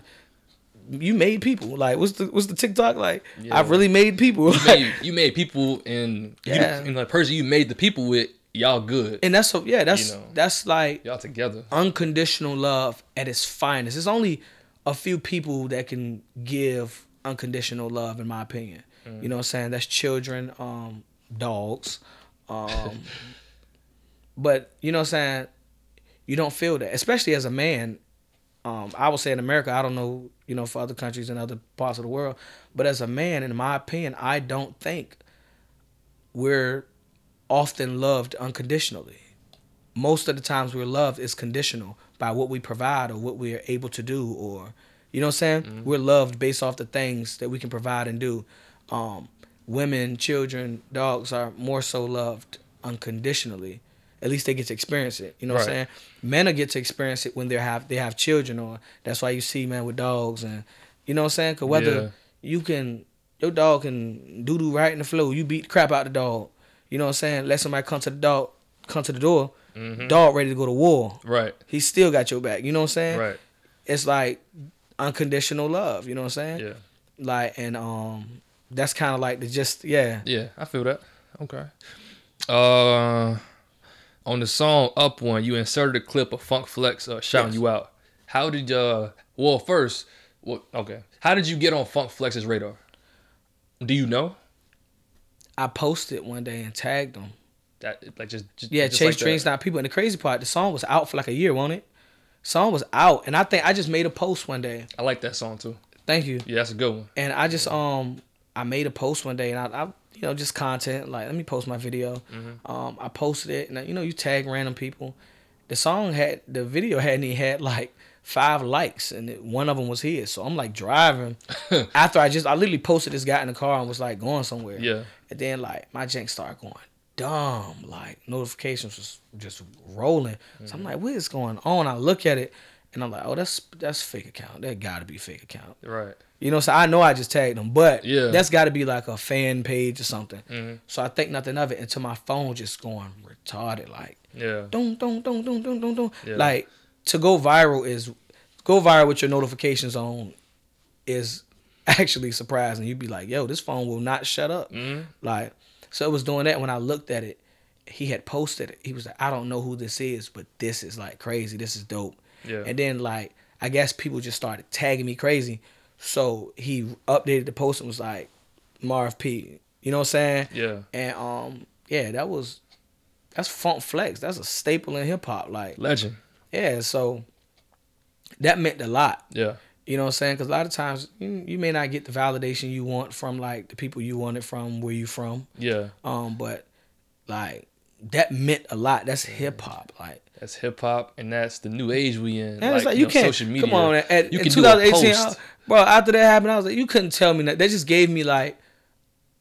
you made people. Like what's the what's the TikTok like? Yeah. I've really made people. you made, (laughs) you made people and Yeah. you, and the person you made the people with y'all good and that's so yeah, that's You know. that's like y'all together unconditional love at its finest. There's only a few people that can give unconditional love, in my opinion. You know what I'm saying? That's children, um, dogs. Um, (laughs) but you know what I'm saying? You don't feel that, especially as a man. Um, I would say in America, I don't know, you know, for other countries and other parts of the world, but as a man, in my opinion, I don't think we're often loved unconditionally most of the times we're loved is conditional by what we provide or what we are able to do or you know what I'm saying? We're loved based off the things that we can provide and do. Um, women, children, dogs are more so loved unconditionally. At least they get to experience it. You know what I'm saying? Men will get to experience it when they have they have children or that's why you see man with dogs and you know what I'm saying? Cause whether Yeah. you can your dog can doo doo right in the floor, you beat the crap out the dog. You know what I'm saying? Let somebody come to the dog come to the door, Mhm. dog ready to go to war. right He still got your back. You know what I'm saying? right It's like unconditional love. You know what I'm saying? yeah Like and um, that's kind of like the just yeah. yeah I feel that okay uh on the song up one you inserted a clip of Funk Flex uh, shouting Yes. you out how did uh well first well okay how did you get on Funk Flex's radar do you know I posted one day and tagged him. that like just, just Yeah, just Chase like? Dreams Not People. And the crazy part, the song was out for like a year, wasn't it? Song was out, and I think I just made a post one day. I like that song too. Thank you. Yeah, that's a good one. And I just um I made a post one day, and I, I you know just content like let me post my video. Mm-hmm. Um, I posted it, and you know you tag random people. The song had the video hadn't even had like five likes, and it, one of them was his. So I'm like driving (laughs) after I just I literally posted this guy in the car and was like going somewhere. Yeah. And then like my jank started going dumb, like notifications was just rolling. So Mm-hmm. I'm like, what is going on? I look at it and I'm like, oh, that's that's fake account. That gotta be fake account. Right. You know, so I know I just tagged them, but Yeah. that's got to be like a fan page or something. Mhm. So I think nothing of it until my phone just going retarded, like Yeah. don't don't don't don't don't don't don't. Yeah. Like to go viral is go viral with your notifications on is (laughs) actually surprising. You'd be like, yo, this phone will not shut up. Mhm. Like, so it was doing that. When I looked at it, he had posted it. He was like, I don't know who this is, but this is like crazy. This is dope. Yeah. And then like, I guess people just started tagging me crazy. So he updated the post and was like, Marv P. You know what I'm saying? Yeah. And um, yeah, that was that's funk flex. That's a staple in hip hop. Like, Legend. yeah, so that meant a lot. Yeah. You know what I'm saying? Because a lot of times you, you may not get the validation you want from like the people you want it from, where you from. Yeah. Um, but like that meant a lot. That's hip hop. Like, That's hip hop, and that's the new age we in. and it's like you, know, can't. social media. Come on, at, you in can do a 2018, post. I- bro. After that happened, I was like, you couldn't tell me that. They just gave me like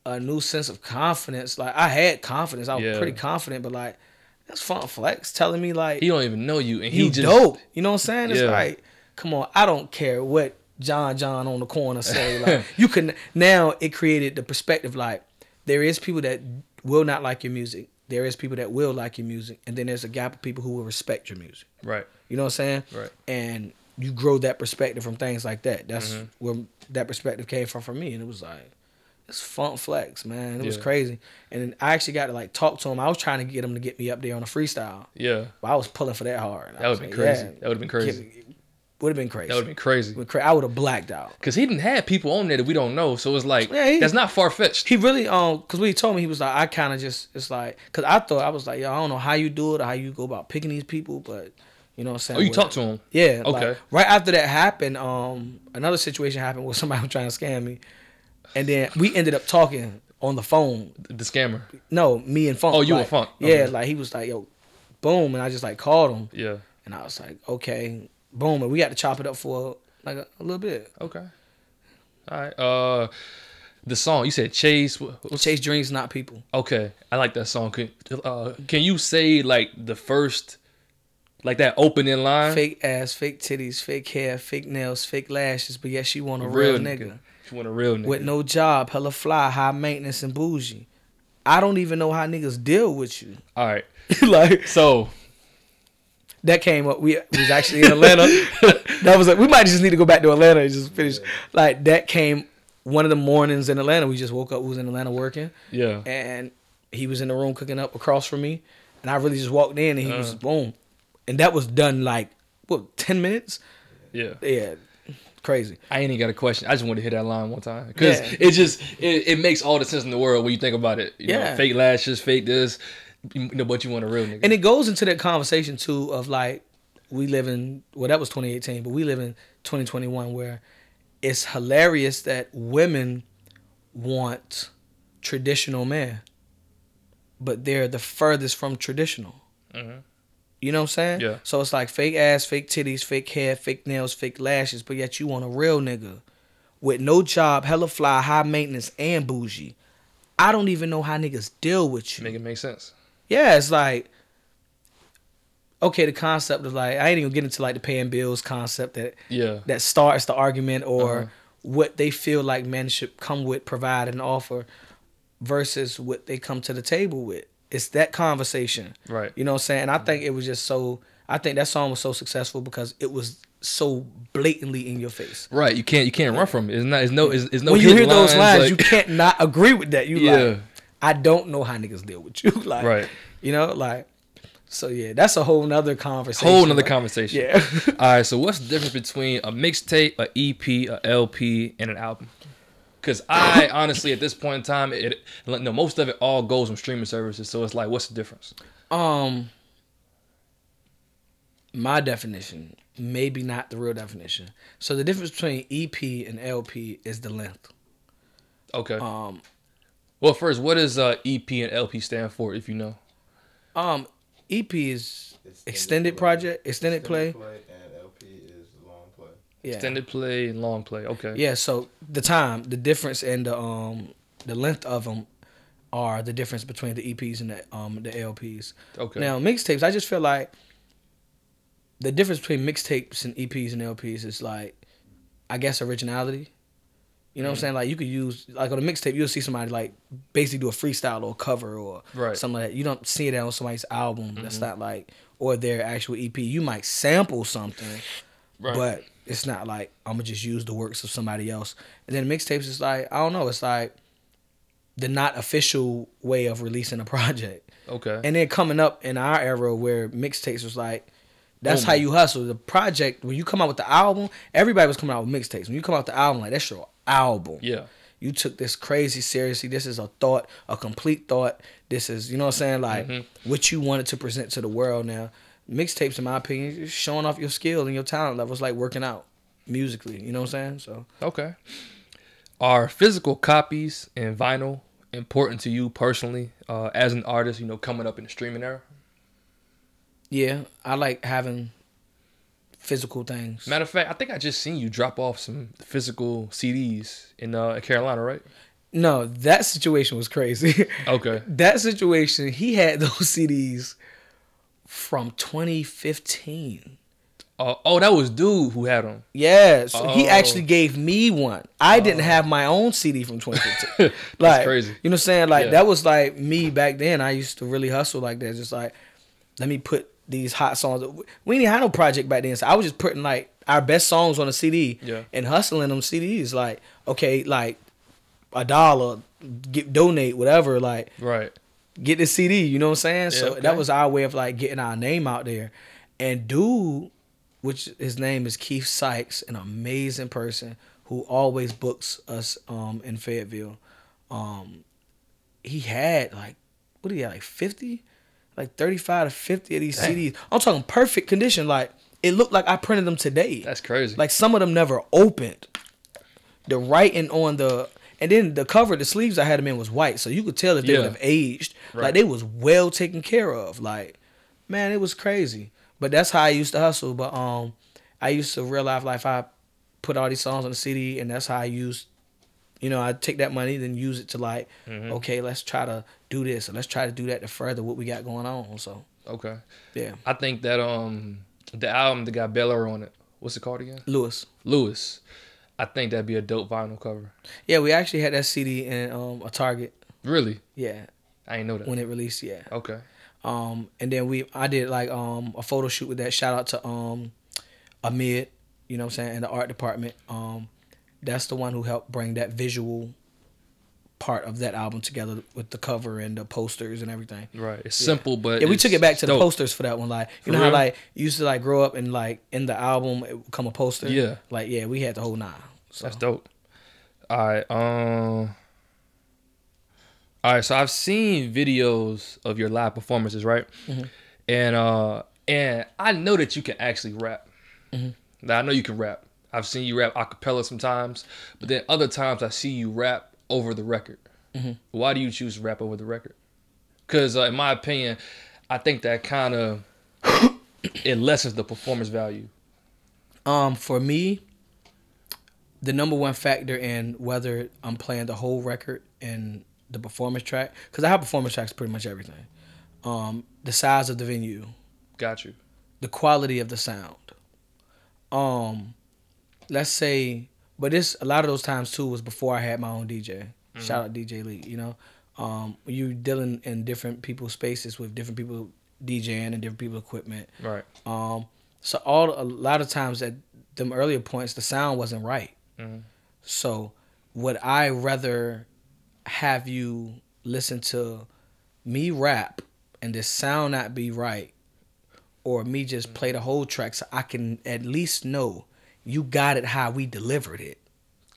a new sense of confidence. Like I had confidence. I was Yeah. pretty confident, but like that's Funk Flex telling me like He don't even know you, and he you just dope. You know what I'm saying? It's Yeah. like, come on, I don't care what John John on the corner say. (laughs) Like you can now it created the perspective like there is people that will not like your music. There is people that will like your music, and then there's a gap of people who will respect your music. right. You know what I'm saying? Right. And you grow that perspective from things like that. That's Mm-hmm. where that perspective came from for me, and it was like. It's funk flex, man. It was crazy, and then I actually got to like talk to him. I was trying to get him to get me up there on a freestyle, Yeah. but I was pulling for that hard. That would have been crazy. That would have been crazy. Would have been crazy. That would have been crazy. Would cra- I would have blacked out. Cause he didn't have people on there that we don't know, so it's like Yeah, he- that's not far fetched. He really um, cause when he told me he was like, I kind of just it's like, cause I thought I was like, yo, I don't know how you do it or how you go about picking these people, but you know what I'm saying. Oh, you talked to him? Yeah. like, Okay. right after that happened, um, another situation happened where (laughs) somebody was trying to scam me, and then we ended up talking on the phone. The scammer. No, me and Funk. Oh, you like, and Funk. Yeah, Okay. like he was like, yo, boom, and I just like called him, Yeah. and I was like, okay, boom, and we got to chop it up for like a, a little bit. Okay. All right. Uh, the song you said Chase. what's- Chase dreams, not people. Okay, I like that song. Can uh, can you say like the first, like that opening line? Fake ass, fake titties, fake hair, fake nails, fake lashes, but yet she want a Real real, nigga. nigga. She want a real nigga. With no job, hella fly, high maintenance and bougie. I don't even know how niggas deal with you. All right. (laughs) like So that came up. We was actually in Atlanta. (laughs) that was like we might just need to go back to Atlanta and just finish. Like that came one of the mornings in Atlanta. We just woke up. We was in Atlanta working, yeah. and he was in the room cooking up across from me, and I really just walked in and he was Uh. boom, and that was done like what ten minutes. Yeah. Yeah, crazy. I ain't even got a question. I just want to hit that line one time because Yeah. it just it, it makes all the sense in the world when you think about it. You Yeah. know, fake lashes, fake this, you know, but you want a real nigga. And it goes into that conversation too of like we live in well that was 2018, but we live in 2021 where it's hilarious that women want traditional men, but they're the furthest from traditional. Mhm. You know what I'm saying? Yeah. So it's like fake ass, fake titties, fake hair, fake nails, fake lashes, but yet you want a real nigga with no job, hella fly, high maintenance, and bougie. I don't even know how niggas deal with you. Make it make sense. Yeah, it's like okay, the concept of like I ain't even get into like the paying bills concept that Yeah. that starts the argument or Uh-huh. what they feel like men should come with, provide and offer versus what they come to the table with. It's that conversation. Right. You know what I'm saying? And I think it was just so I think that song was so successful because it was so blatantly in your face. Right. You can't you can't run from it. It's not. It's no. It's, it's no. when you hear hidden those lines, like- you can't not agree with that. You Yeah. like I don't know how niggas deal with you. (laughs) like Right. you know, like so yeah, that's a whole nother conversation. Whole nother like- conversation. Yeah. (laughs) All right. So what's the difference between a mixtape, a EP, a LP, and an album? Because I honestly, at this point in time, it like, no most of it all goes on streaming services. So it's like, what's the difference? um my definition, maybe not the real definition. So the difference between EP and LP is the length. Okay. Um, well, first, what does uh, EP and LP stand for, if you know? um, EP is extended project, extended, play. and LP is long play. Yeah. Extended play and long play. Okay. Yeah, so the time, the difference and the um the length of them are the difference between the EPs and the um the LPs. Okay. Now mixtapes, I just feel like the difference between mixtapes and EPs and LPs is like, I guess originality. You know what I'm saying? Like you could use like on a mixtape, you'll see somebody like basically do a freestyle or a cover or Right. something like that. You don't see that on somebody's album. That's not like or their actual EP. You might sample something, Right. but it's not like I'm gonna just use the works of somebody else. And then mixtapes is like I don't know. It's like the not official way of releasing a (laughs) project. okay. And then coming up in our era where mixtapes was like, that's how you hustle. The project when you come out with the album, everybody was coming out with mixtapes. When you come out with the album, like that's your album. yeah. You took this crazy seriously. This is a thought, a complete thought. This is, you know what I'm saying? Like Mm-hmm. what you wanted to present to the world now. Mixtapes, in my opinion, is showing off your skill and your talent levels, like working out musically. You know what I'm saying? So Okay. Are physical copies and vinyl important to you personally uh, as an artist? You know, coming up in the streaming era. yeah, I like having physical things. Matter of fact, I think I just seen you drop off some physical CDs in uh, in Carolina, right? No, that situation was crazy. (laughs) Okay. that situation, he had (laughs) those CDs from 2015. Uh, oh, that was dude who had them. Yeah, so he Oh. actually gave me one. I didn't have my own CD from 2015. (laughs) like, crazy. You know what I'm saying? Like Yeah. that was like me back then. I used to really hustle like that. Just like, let me put these hot songs. We didn't have no project back then, so I was just putting like our best songs on a CD Yeah. and hustling them CDs. Like, okay, like a dollar, get donate whatever. Like, Right. Get the CD. You know what I'm saying? so okay. that was our way of like getting our name out there. And dude, which his name is Keith Sykes, an amazing person who always books us um in Fayetteville. Um, he had like what do you like fifty, like thirty five to fifty of these Dang. CDs. I'm talking perfect condition. Like it looked like I printed them today. That's crazy. Like some of them never opened. The writing on the and then the cover, the sleeves I had them in was white, so you could tell if they Yeah. would have aged. Right. Like they was well taken care of. Like, man, it was crazy. But that's how I used to hustle. But um, I used to real life life. I put all these songs on the CD, and that's how I used. You know, I take that money, then use it to like, Mm-hmm. okay, let's try to do this, or let's try to do that to further what we got going on. So okay. yeah, I think that um the album that got Bel Air on it. What's it called again? Lewis. Lewis. I think that'd be a dope vinyl cover. Yeah, we actually had that CD in um a Target. Really? Yeah, I ain't know that. when it released. Yeah. Okay. Um, and then we I did like um a photo shoot with that. Shout out to um Amid, you know what I'm saying, in the art department. Um, that's the one who helped bring that visual part of that album together with the cover and the posters and everything. Right. It's simple, but Yeah, we took it back to the posters for that one. Like you For know how like you used to like grow up and like in the album it would come a poster. Yeah. Like yeah, we had the whole nine. So That's dope. All right. Um. All right. So I've seen videos of your live performances, right? Mm-hmm. And uh, and I know that you can actually rap. Mm-hmm. Now I know you can rap. I've seen you rap a cappella sometimes, but then other times I see you rap over the record. Mm-hmm. Why do you choose to rap over the record? Because uh, in my opinion, I think that kind of (coughs) it lessens the performance value. Um, for me, the number one factor in whether I'm playing the whole record and the performance track, because I have performance tracks pretty much everything. Um, the size of the venue, Got you. the quality of the sound. Um, let's say, but this a lot of those times too was before I had my own DJ. Shout out DJ Lee. You know, um, you dealing in different people's spaces with different people DJing and different people equipment. Right. Um, so all a lot of times at them earlier points, the sound wasn't right. Mhm. So would I rather have you listen to me rap and the sound not be right, or me just play the whole track so I can at least know you got it how we delivered it,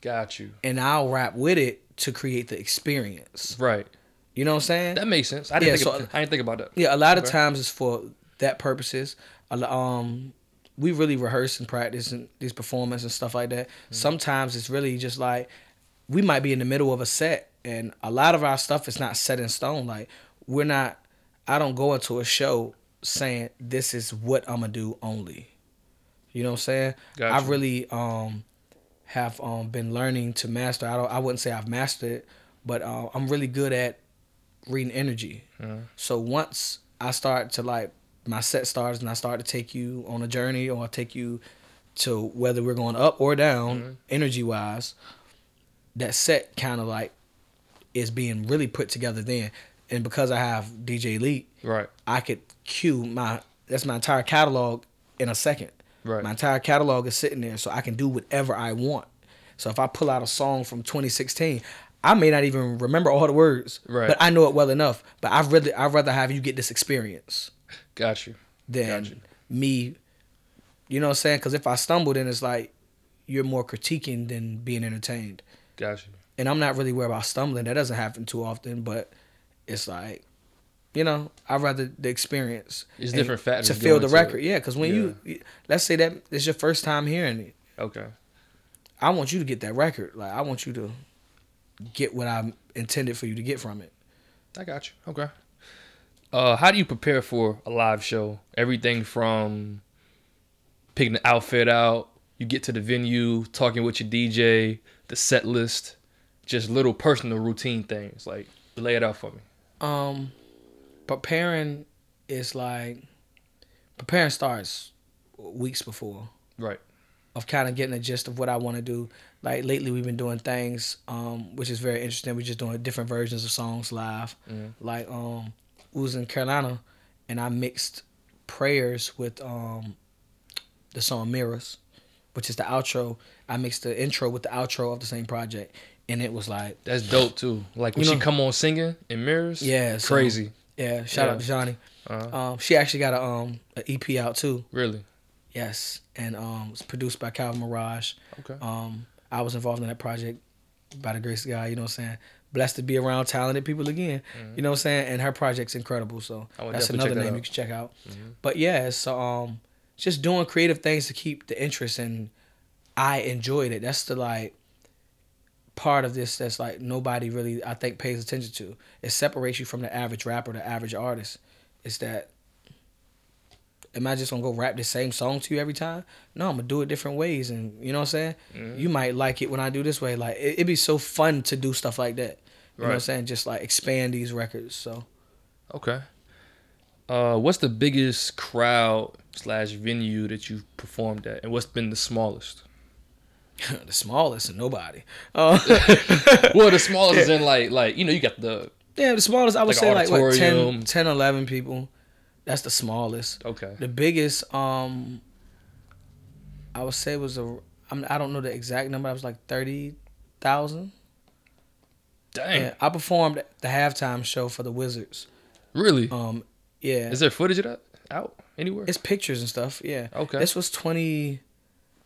Got you. and I'll rap with it to create the experience. Right. You know what I'm saying? That makes sense. I didn't, Yeah, think, so- I didn't think about that. Yeah, a lot of times it's for that purposes. um, we really rehearse and practice and these performances and stuff like that. Sometimes it's really just like we might be in the middle of a set, and a lot of our stuff is not set in stone. Like we're not. I don't go into a show saying this is what I'm gonna do only. You know what I'm saying? Gotcha. I really um have um been learning to master. I don't. I wouldn't say I've mastered it, but uh, I'm really good at reading energy. So once I start to like my set starts and I start to take you on a journey or I take you to whether we're going up or down Mhm. energy wise, that set kind of like is being really put together then. And because I have DJ Elite, Right. I could cue my that's my entire catalog in a second. Right. My entire catalog is sitting there, so I can do whatever I want. So if I pull out a song from 2016, I may not even remember all the words, Right. but I know it well enough. But I'd rather I'd rather have you get this experience Got you. than Gotcha. me. You know what I'm saying? Because if I stumble, then it's like you're more critiquing than being entertained. Got you. And I'm not really worried about stumbling. That doesn't happen too often, but it's like, you know, I'd rather the experience. It's different factors to feel the record. it. Yeah, because when you let's say that it's your first time hearing it, Okay. I want you to get that record. Like I want you to get what I intended for you to get from it. I got you. Okay. Uh, how do you prepare for a live show? Everything from picking the outfit out, you get to the venue, talking with your DJ, the set list, just little personal routine things. Like lay it out for me. Um, preparing is like preparing starts weeks before. Right. of kind of getting a gist of what I want to do. Like lately, we've been doing things, um, which is very interesting. We're just doing different versions of songs live. Mhm. Like um, we was in Carolina, and I mixed prayers with um, the song Mirrors, which is the outro. I mixed the intro with the outro of the same project, and it was like, That's dope too. Like when You she come on singing in mirrors. Yeah, so- Crazy. Yeah, shout Yeah. out to Johnny. Uh, Um, she actually got a um a EP out too. really. Yes, and um, it's produced by Calvin Mirage. Okay. Um, I was involved in that project by the grace of God. You know what I'm saying? Blessed to be around talented people again. You know what I'm saying? And her project's incredible. So that's another name out. you can check out. Mhm. But yeah, so um, just doing creative things to keep the interest, and I enjoyed it. That's the like part of this that's like nobody really I think pays attention to. It separates you from the average rapper, the average artist. It's that am I just gonna go rap the same song to you every time? No, I'm gonna do it different ways, and you know what I'm saying. Mhm. You might like it when I do this way. Like it, it'd be so fun to do stuff like that. You know what I'm saying? Just like expand these records. So Okay. Uh, what's the biggest crowd slash venue that you've performed at, and what's been the smallest? (laughs) the smallest and nobody. Uh, (laughs) well, the smallest is in like like you know you got the yeah, the smallest I would Like say like what 10, auditorium. 10, 11 people. That's the smallest. okay The biggest, um, I would say was a. I'm, I don't know the exact number. I was like thirty thousand. dang Yeah, I performed the halftime show for the Wizards. really Um, yeah, is there footage of that out anywhere? it's pictures and stuff. Yeah. okay This was twenty.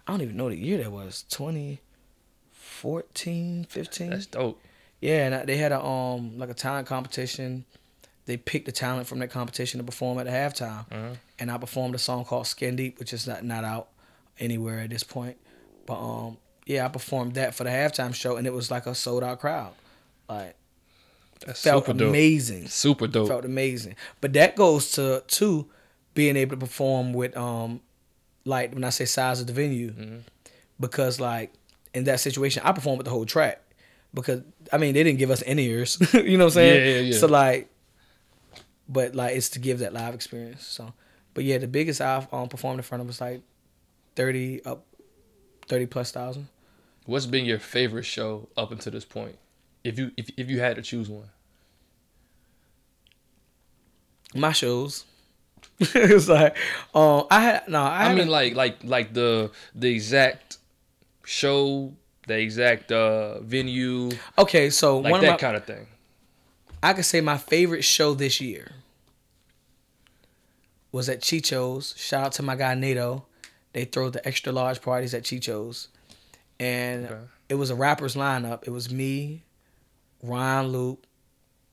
I don't even know the year that was. 2014, 15. that's dope. Yeah, and I- they had a um like a talent competition. They picked the talent from that competition to perform at the halftime, Uh-huh. and I performed a song called "Skin Deep," which is not not out anywhere at this point. But um, yeah, I performed that for the halftime show, and it was like a sold out crowd. Like That's felt super dope. amazing. Super dope. Felt amazing. But that goes to to being able to perform with um like when I say size of the venue, Mhm. because like in that situation, I performed with the whole track because I mean they didn't give us in ears, (laughs) you know what I'm saying? Yeah, yeah, yeah. So like, but like it's to give that live experience. So, but yeah, the biggest I've um, performed in front of was like thirty up, thirty plus thousand. What's been your favorite show up until this point? If you if if you had to choose one, My shows. (laughs) it's like, um, I had no, I, I, mean like like like the the exact show, the exact uh venue, okay, so like one that of my, kind of thing. I could say my favorite show this year was at Chicho's. Shout out to my guy Nato. They throw the extra large parties at Chicho's. And Okay. it was a rappers lineup. It was me, Ryan Loop,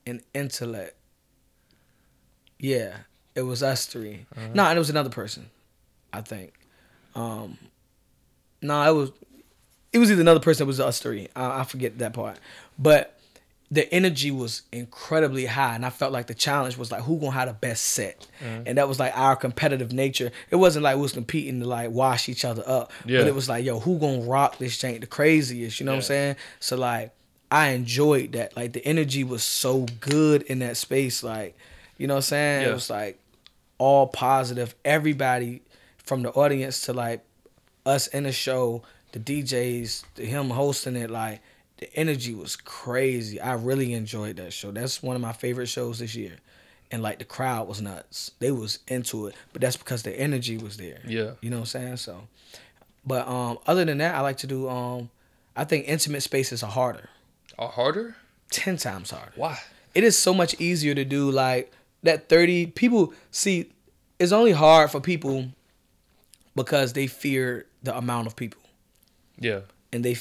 and Intellect. Yeah, it was us 3 Uh-huh. No, and it was another person. I think. Um, no, it was it was either another person. It was us three. I, I forget that part, but the energy was incredibly high, and I felt like the challenge was like who gonna have the best set, Mm-hmm. and that was like our competitive nature. It wasn't like we was competing to like wash each other up, Yeah. but it was like yo, who gonna rock this jank the craziest? You know what I'm saying? So like I enjoyed that. Like the energy was so good in that space. Like you know what I'm saying? It was like all positive. Everybody from the audience to like us in the show, the DJs, to him hosting it, like the energy was crazy. I really enjoyed that show. That's one of my favorite shows this year. And like the crowd was nuts. They was into it. But that's because the energy was there. Yeah. You know what I'm saying? So but um other than that, I like to do um I think intimate spaces are harder. Are harder? Ten times harder Why? it is so much easier to do like that 30 people see it's only hard for people because they fear the amount of people Yeah. and they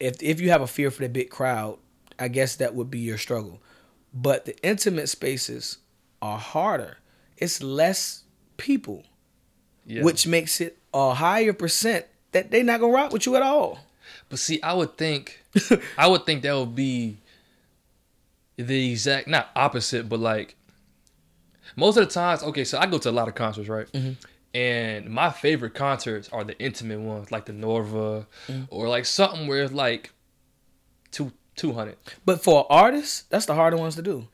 if if you have a fear for the big crowd i guess that would be your struggle but the intimate spaces are harder it's less people Yeah. which makes it a higher percent that they not gonna rock with you at all But see, I would think, I would think that would be the exact not opposite, but like most of the times. Okay, so I go to a lot of concerts, right? And my favorite concerts are the intimate ones, like the Norva, or like something where it's like two two hundred. but for artists, that's the harder ones to do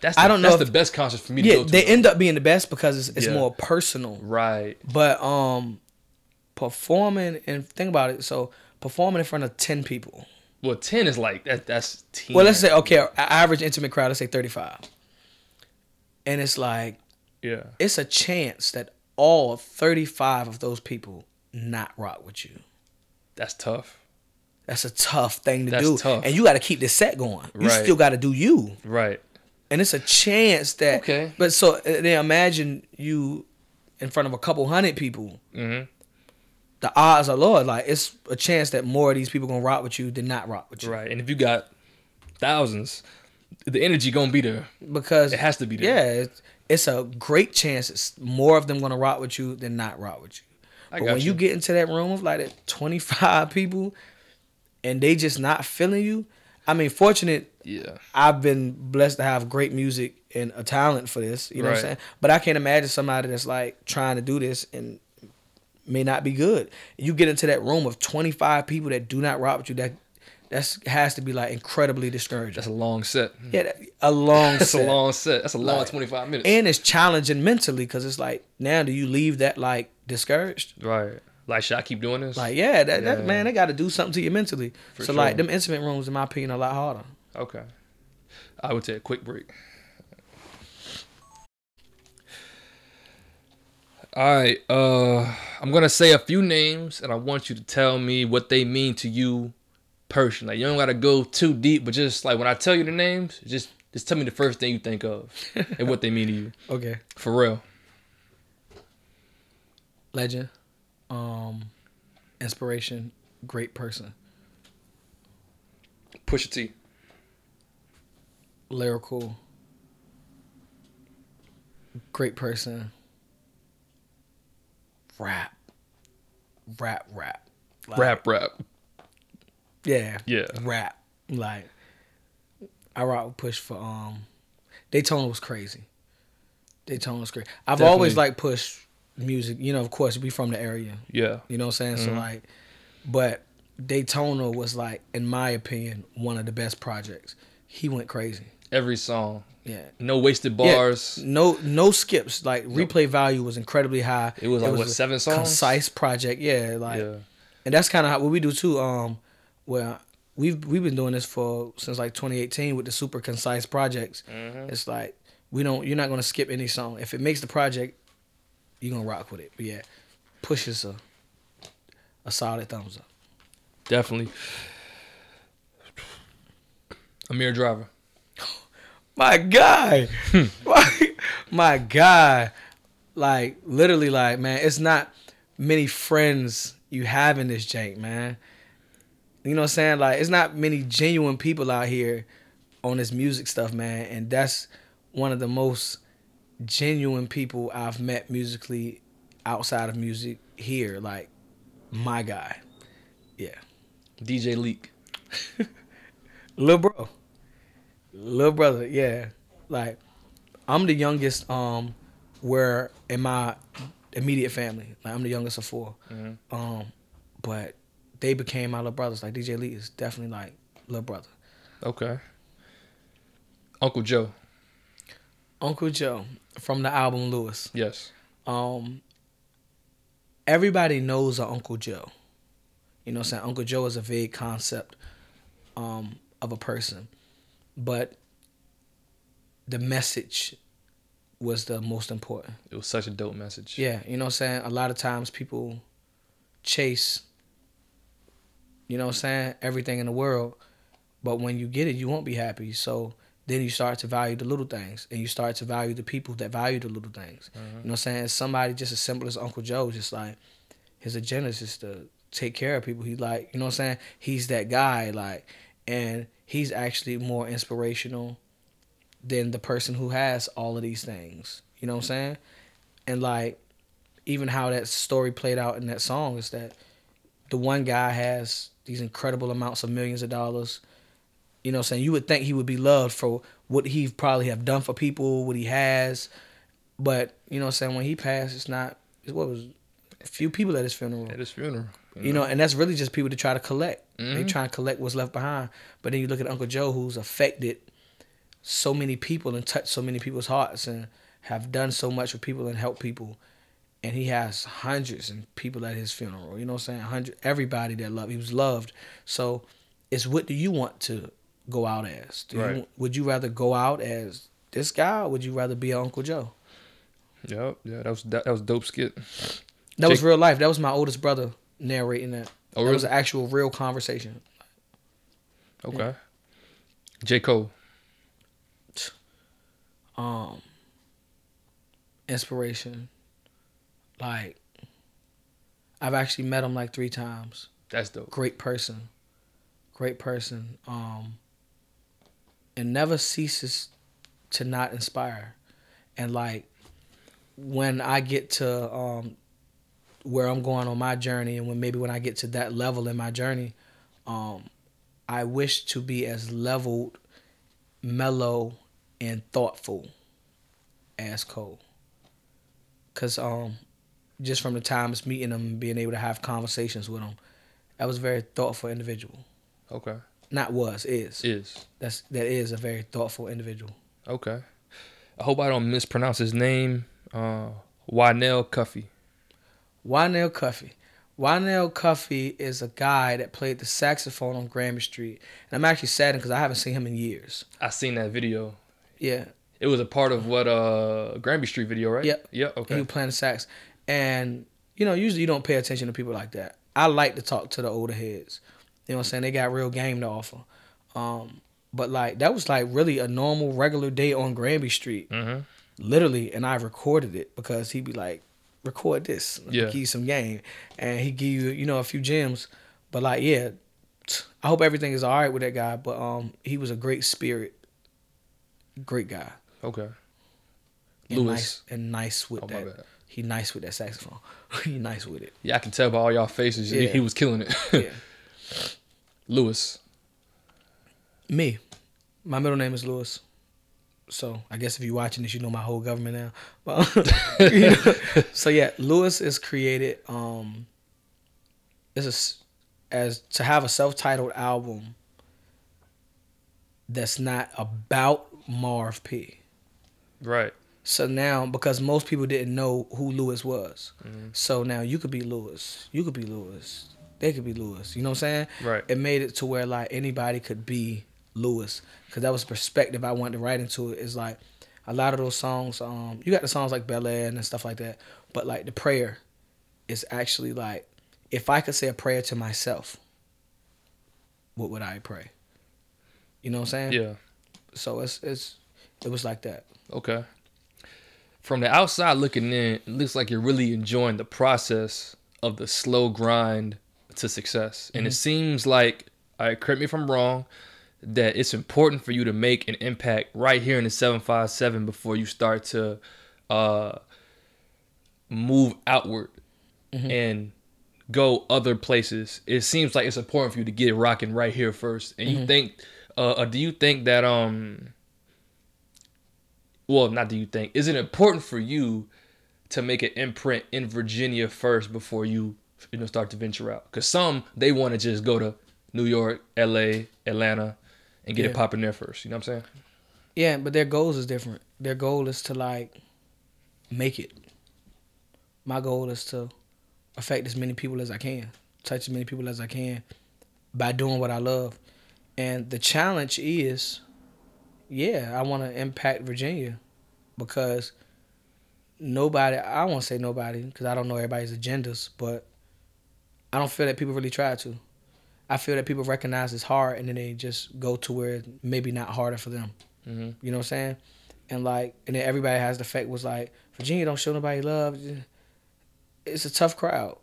That's the, I don't know That's if- the best concert for me to yeah go to. they though. end up being the best because it's, it's Yeah. more personal right. But um performing and think about it, so performing in front of ten people. Well, ten is like that. That's team. Well, let's say okay, average intimate crowd, let's say thirty five. And it's like yeah, it's a chance that all thirty five of those people not rock with you. that's tough. That's a tough thing to That's do. tough. And you gotta keep the set going. You Right. still gotta do you. Right. And it's a chance that Okay. But so uh, then imagine you in front of a couple hundred people. hmm The odds are lower. Like it's a chance that more of these people gonna rock with you than not rock with you. Right. And if you got thousands, the energy gonna be there. because It has to be there. Yeah, it's, it's a great chance. It's more of them gonna rock with you than not rock with you. I But when you. you. get into that room of like twenty five people, and they just not feeling you. I mean, fortunate. Yeah. I've been blessed to have great music and a talent for this. You know what I'm saying? But I can't imagine somebody that's like trying to do this and may not be good. You get into that room of 25 people that do not rock with you. That that's has to be like incredibly discouraging. That's a long set. yeah, that, a long. (laughs) That's set. a long set. That's a long Like, 25 minutes. and it's challenging mentally because it's like now do you leave that like discouraged right. Like, should I keep doing this? like yeah that, Yeah. that man they got to do something to you mentally For so like sure. them intimate rooms in my opinion are a lot harder Okay. I would take a quick break. All right. Uh, I'm gonna say a few names, and I want you to tell me what they mean to you personally. Like, you don't gotta go too deep, but just like when I tell you the names, just just tell me the first thing you think of (laughs) and what they mean to you. okay For real. legend um inspiration great person Pusha T. lyrical great person rap rap rap Like, Rap, rap. Yeah Yeah. rap like I rock with Push for um Daytona was crazy. Daytona was great. I've always Definitely. liked Push music. You know, of course, we from the area. Yeah. You know what I'm saying? Mm-hmm. So like, but Daytona was like, in my opinion, one of the best projects. He went crazy. Every song. Yeah. No wasted bars. Yeah, no, no skips. Like replay value was incredibly high. It was like what a seven songs? Concise project. Yeah. Like, yeah. and that's kind of what we do too. Um, where we've we've been doing this for since like 2018 with the super concise projects. Mhm. It's like we don't. You're not gonna skip any song. If it makes the project, you're gonna rock with it. But yeah, pushes a a solid thumbs up. Definitely. Amir Driver. (gasps) My guy, (laughs) my, my guy, like literally, like man, it's not many friends you have in this jank, man. You know what I'm saying? Like, it's not many genuine people out here on this music stuff, man. And that's one of the most genuine people I've met musically outside of music here, like my guy. Yeah. DJ Leak. (laughs) Little bro. Little brother, yeah. Like I'm the youngest um where in my immediate family. Like I'm the youngest of 4 Mm-hmm. Um but they became my little brothers. Like DJ Lee is definitely like little brother. Okay. Uncle Joe. Uncle Joe from the album Lewis. Yes. Um everybody knows a Uncle Joe. You know what I'm saying? Uncle Joe is a vague concept um of a person. But the message was the most important. It was such a dope message. Yeah, you know what I'm saying? A lot of times people chase, you know what I'm saying, everything in the world, but when you get it, you won't be happy. So then you start to value the little things and you start to value the people that value the little things. Mm-hmm. You know what I'm saying? Somebody just as simple as Uncle Joe, just like his agenda is just to take care of people. He like, you know what I'm saying? He's that guy, like, and he's actually more inspirational than the person who has all of these things. You know what I'm saying? And like even how that story played out in that song is that the one guy has these incredible amounts of millions of dollars. You know what I'm saying? You would think he would be loved for what he probably have done for people, what he has. But, you know what I'm saying, when he passed, it's not it's what was a few people at his funeral. At his funeral. You know, and that's really just people to try to collect. They Mhm. try and collect what's left behind. But then you look at Uncle Joe, who's affected so many people and touched so many people's hearts and have done so much for people and helped people. And he has hundreds of people at his funeral. You know what I'm saying? Hundred everybody that loved. He was loved. So it's what do you want to go out as? Do Right. you, would you rather go out as this guy or would you rather be Uncle Joe? Yep. Yeah. That was that, that was dope skit. That was real life. That was my oldest brother narrating that. Oh, that was an actual real conversation. Okay. J Cole. um inspiration like i've actually met him like three times That's dope. great person great person um and never ceases to not inspire and like when i get to um where i'm going on my journey and when maybe when i get to that level in my journey um i wish to be as leveled mellow and thoughtful as Cole. Cause um, just from the times meeting them, and being able to have conversations with them. that was a very thoughtful individual. Okay. Not was is. Is. That's that is a very thoughtful individual. Okay. I hope I don't mispronounce his name. Uh, Wynell Cuffy. Wynell Cuffy. Wynell Cuffy is a guy that played the saxophone on Granby Street, and I'm actually saddened because I haven't seen him in years. I seen that video. Yeah, It was a part of what uh Granby Street video, right? Yep. Yep. Yeah. he Okay. was playing the sax, and you know usually you don't pay attention to people like that. I like to talk to the older heads. You know what I'm saying? They got real game to offer. Um, but like that was like really a normal regular day on Granby Street, Mm-hmm. literally, and I recorded it because he'd be like, "Record this, Let me Yeah. give you some game," and he give you you know a few gems. But like yeah, (tsk) I hope everything is all right with that guy. But um, he was a great spirit, great guy, Okay. and Lewis. nice and nice with Oh that. He nice with that saxophone. (laughs) he nice with it. Yeah, I can tell by all y'all faces. He, Yeah. he was killing it. Yeah. (laughs) Lewis. Me. My middle name is Lewis. So I guess if you're watching this, you know my whole government now. (laughs) But you know, so yeah, Lewis is created. Um, is a s as to have a self-titled album that's not about Marv P. Right. So now, because most people didn't know who Lewis was, Mhm. so now you could be Lewis. You could be Lewis. They could be Lewis. You know what I'm saying? Right. It made it to where like anybody could be Lewis, because that was the perspective I wanted to write into it. Is like a lot of those songs. Um, you got the songs like Bel Air and stuff like that, but like the prayer is actually like, if I could say a prayer to myself, what would I pray? You know what I'm saying? Yeah. So it's it's it was like that. Okay. From the outside looking in, it looks like you're really enjoying the process of the slow grind to success. And it seems like, all right, correct me if I'm wrong, that it's important for you to make an impact right here in the 757 before you start to uh move outward and go other places, it seems like it's important for you to get it rocking right here first. And you think, uh, uh, do you think that um, well, not do you think, is it important for you to make an imprint in Virginia first before you you know start to venture out? Because some they want to just go to New York, L.A., Atlanta, and get it popping there first. You know what I'm saying? Yeah, but their goals is different. Their goal is to like make it. My goal is to affect as many people as I can, touch as many people as I can by doing what I love. And the challenge is, yeah, I want to impact Virginia because nobody, I won't say nobody because I don't know everybody's agendas, but I don't feel that people really try to. I feel that people recognize it's hard and then they just go to where maybe not harder for them. Mm-hmm. You know what I'm saying? And like, and then everybody has the fact was like, Virginia don't show nobody love. It's a tough crowd.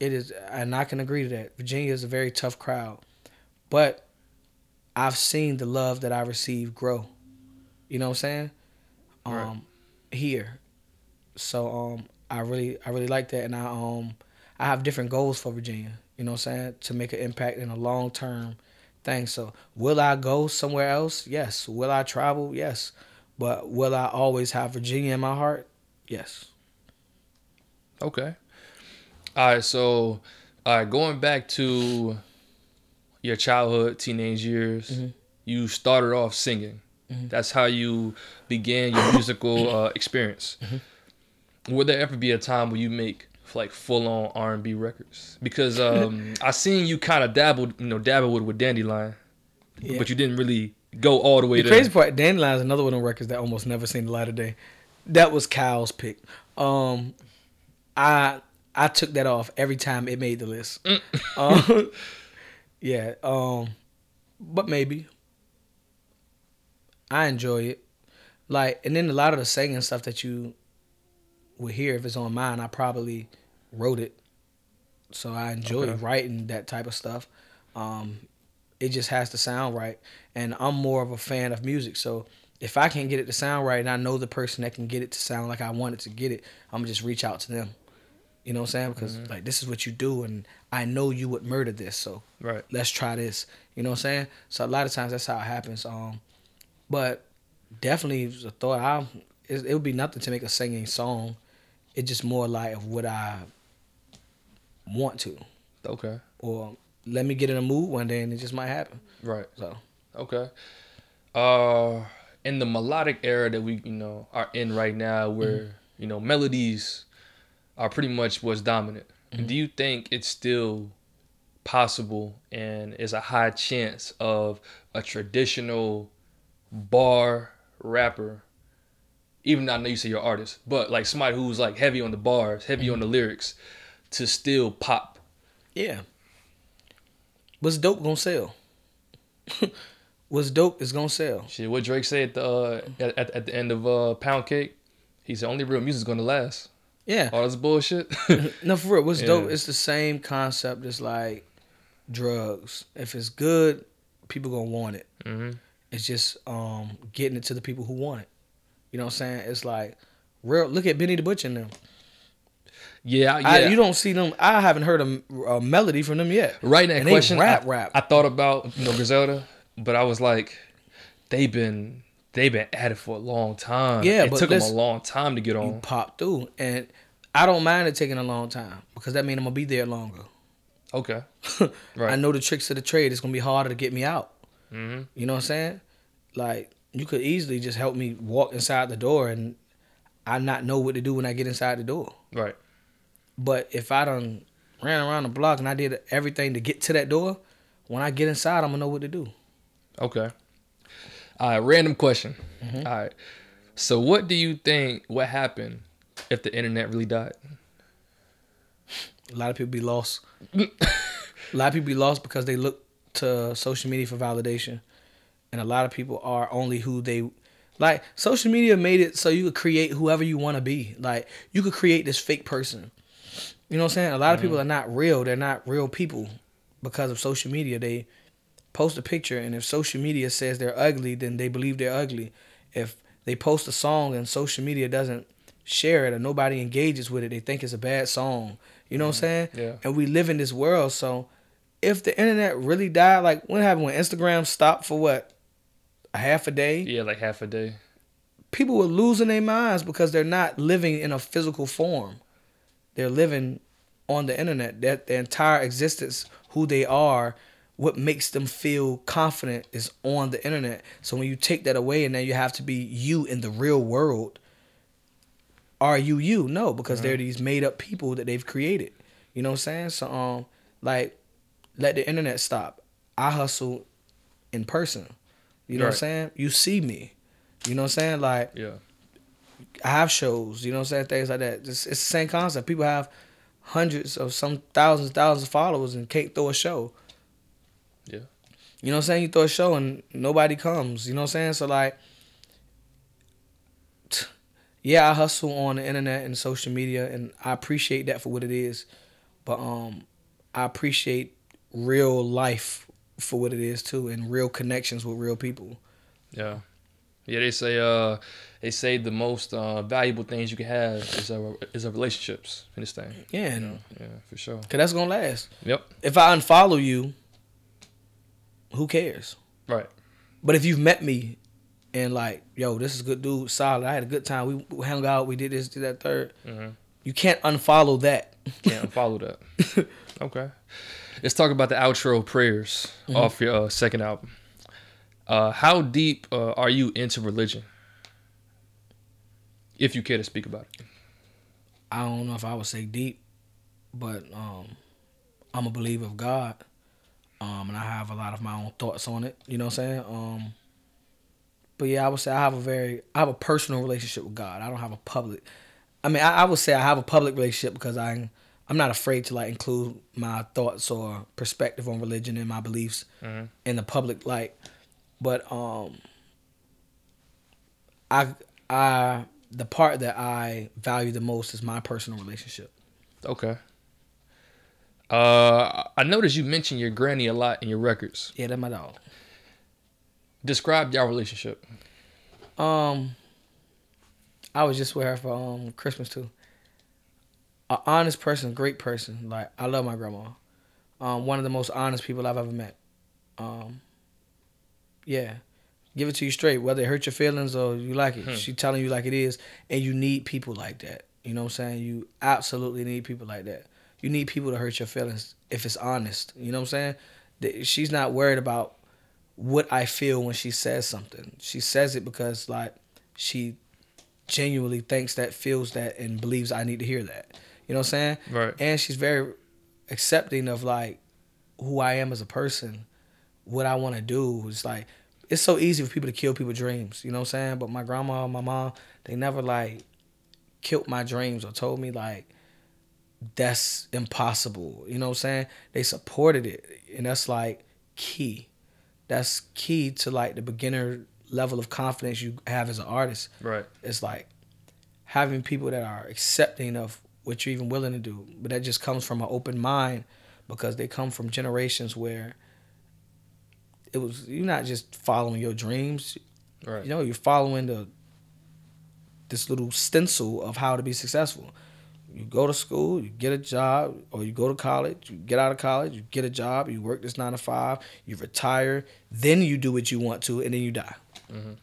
It is, and I can agree to that. Virginia is a very tough crowd, but I've seen the love that I received grow. You know what I'm saying? Um, Right. here. So um, I really, I really like that, and I um, I have different goals for Virginia. You know what I'm saying? To make an impact in a long term thing. So will I go somewhere else? Yes. Will I travel? Yes. But will I always have Virginia in my heart? Yes. Okay. All right. So, all right. Going back to your childhood, teenage years, Mhm. you started off singing. Mhm. That's how you began your musical (coughs) uh, experience. Would there ever be a time where you make like full on R and B records? Because (laughs) um, I seen you kind of dabbled, you know, dabble with with Dandelion, Yeah. but you didn't really go all the way to The there. crazy part, Dandelion is another one of the records that almost never seen the light of day. That was Kyle's pick. Um, I I took that off every time it made the list. um, (laughs) yeah. Um, but maybe I enjoy it. Like, and then a lot of the singing stuff that you would hear if it's on mine, I probably wrote it. So I enjoy Okay. writing that type of stuff. Um, it just has to sound right. And I'm more of a fan of music. So if I can't get it to sound right and I know the person that can get it to sound like I want it to get it, I'm gonna just reach out to them. You know what I'm saying? Because like this is what you do and I know you would murder this, so Right. let's try this. You know what I'm saying? So a lot of times that's how it happens. Um but definitely a thought I it, it would be nothing to make a singing song. It's just more like of what I want to. Okay. Or let me get in a mood one day and it just might happen. Right. So Okay. Uh, in the melodic era that we, you know, are in right now, where you know melodies are pretty much what's dominant. Do you think it's still possible and is a high chance of a traditional bar rapper? Even though I know you say you're an artist, but like somebody who's like heavy on the bars, heavy on the lyrics, to still pop. Yeah. What's dope gonna sell? (laughs) What's dope is gonna sell. Shit, what Drake said at the uh, at, at, at the end of uh, Pound Cake, he said only real music's gonna last. Yeah. All this bullshit. (laughs) No, for real. What's Yeah. dope? It's the same concept as like drugs. If it's good, people gonna want it. hmm It's just um getting it to the people who want it. You know what I'm saying? It's like real. Look at Benny the Butcher and them. Yeah, yeah. I, you don't see them. I haven't heard a, a melody from them yet. right in that and they question, rap, I, rap. I thought about you know Griselda, but I was like, they've been they've been at it for a long time. Yeah, it took them a long time to get on. You pop through, and I don't mind it taking a long time because that means I'm gonna be there longer. Okay, (laughs) right. I know the tricks of the trade. It's gonna be harder to get me out. hmm You know what I'm saying? Like you could easily just help me walk inside the door and I not know what to do when I get inside the door. Right. But if I done ran around the block and I did everything to get to that door, when I get inside, I'm gonna know what to do. Okay. All right. Random question. Mm-hmm. All right. So, what do you think? What happened if the internet really died? A lot of people be lost. (laughs) a lot of people be lost because they look to social media for validation, and a lot of people are only who they like. Social media made it so you could create whoever you want to be. Like you could create this fake person. You know what I'm saying? A lot of mm-hmm. people are not real. They're not real people because of social media. They post a picture, and if social media says they're ugly, then they believe they're ugly. If they post a song and social media doesn't share it or nobody engages with it, they think it's a bad song. You know what I'm mm-hmm. saying? Yeah. And we live in this world, so if the internet really died, like what happened when Instagram stopped for what a half a day? Yeah, like half a day. people were losing their minds because they're not living in a physical form. They're living on the internet. That their entire existence, who they are, what makes them feel confident is on the internet. So when you take that away and then you have to be you in the real world, are you you? No, because they're these made up people that they've created. You know what I'm saying? So um like let the internet stop. I hustle in person. You know what I'm saying? You see me. You know what I'm saying? Like Yeah. I have shows, you know what I'm saying? Things like that. It's, it's the same concept. People have hundreds of some thousands, thousands of followers and can't throw a show. Yeah. You know what I'm saying? You throw a show and nobody comes. You know what I'm saying? So like yeah, I hustle on the internet and social media and I appreciate that for what it is. But um I appreciate real life for what it is too and real connections with real people. Yeah. Yeah, they say uh they say the most uh valuable things you can have is a is a relationships in this thing. Yeah, You know? Yeah, for sure. cause that's gonna last. Yep. If I unfollow you, who cares? Right. But if you've met me and like, yo, this is a good dude, solid. I had a good time. We hung out. We did this, did that, third. Mhm. You can't unfollow that. Can't unfollow that. (laughs) Okay. Let's talk about the outro prayers off your uh, second album. Uh, how deep uh, are you into religion? If you care to speak about it. I don't know if I would say deep, but um, I'm a believer of God, um, and I have a lot of my own thoughts on it. You know what I'm saying? Um, but yeah, I would say I have a very, I have a personal relationship with God. I don't have a public. I mean, I, I would say I have a public relationship because I, I'm not afraid to like include my thoughts or perspective on religion and my beliefs Mhm. in the public light. But um, I, I, the part that I value the most is my personal relationship. Okay. Uh, I noticed you mentioned your granny a lot in your records. Yeah, that's my dog. Describe your relationship. Um, I was just with her for um Christmas too. A honest person, great person. Like I love my grandma. Um, one of the most honest people I've ever met. Um, yeah, give it to you straight, whether it hurt your feelings or you like it. Hmm. She telling you like it is, and you need people like that. You know what I'm saying? You absolutely need people like that. You need people to hurt your feelings if it's honest. You know what I'm saying? She's not worried about what I feel when she says something. She says it because like she genuinely thinks that, feels that, and believes I need to hear that. You know what I'm saying? Right. And she's very accepting of like who I am as a person, what I want to do. It's like it's so easy for people to kill people's dreams. You know what I'm saying? But my grandma, and my mom, they never like killed my dreams or told me like that's impossible. You know what I'm saying? They supported it, and that's like key. That's key to like the beginner level of confidence you have as an artist. Right. It's like having people that are accepting of what you're even willing to do, but that just comes from an open mind because they come from generations where it was you're not just following your dreams. Right. You know, you're following the this little stencil of how to be successful. You go to school, you get a job, or you go to college, you get out of college, you get a job, you work this nine to five, you retire, then you do what you want to, and then you die. Mhm.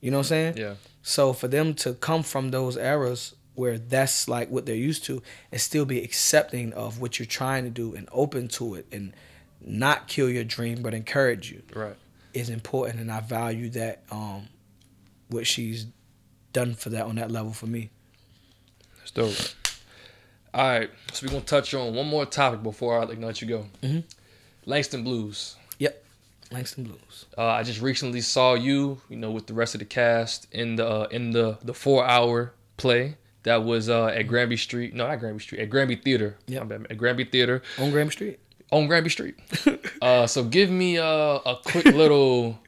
You know what I'm saying? Yeah. So for them to come from those eras where that's like what they're used to and still be accepting of what you're trying to do and open to it and not kill your dream but encourage you Right. is important and I value that um what she's done for that on that level for me. That's dope. All right. So we're gonna touch on one more topic before I like let you go. Mhm. Langston Blues. Yep, Langston Blues. Uh, I just recently saw you, you know, with the rest of the cast in the uh, in the the four hour play that was uh, at Granby Street. No, not Granby Street. At Granby Theater. Bad. At Granby Theater On Granby Street. on Granby Street. (laughs) uh, so give me uh, a quick little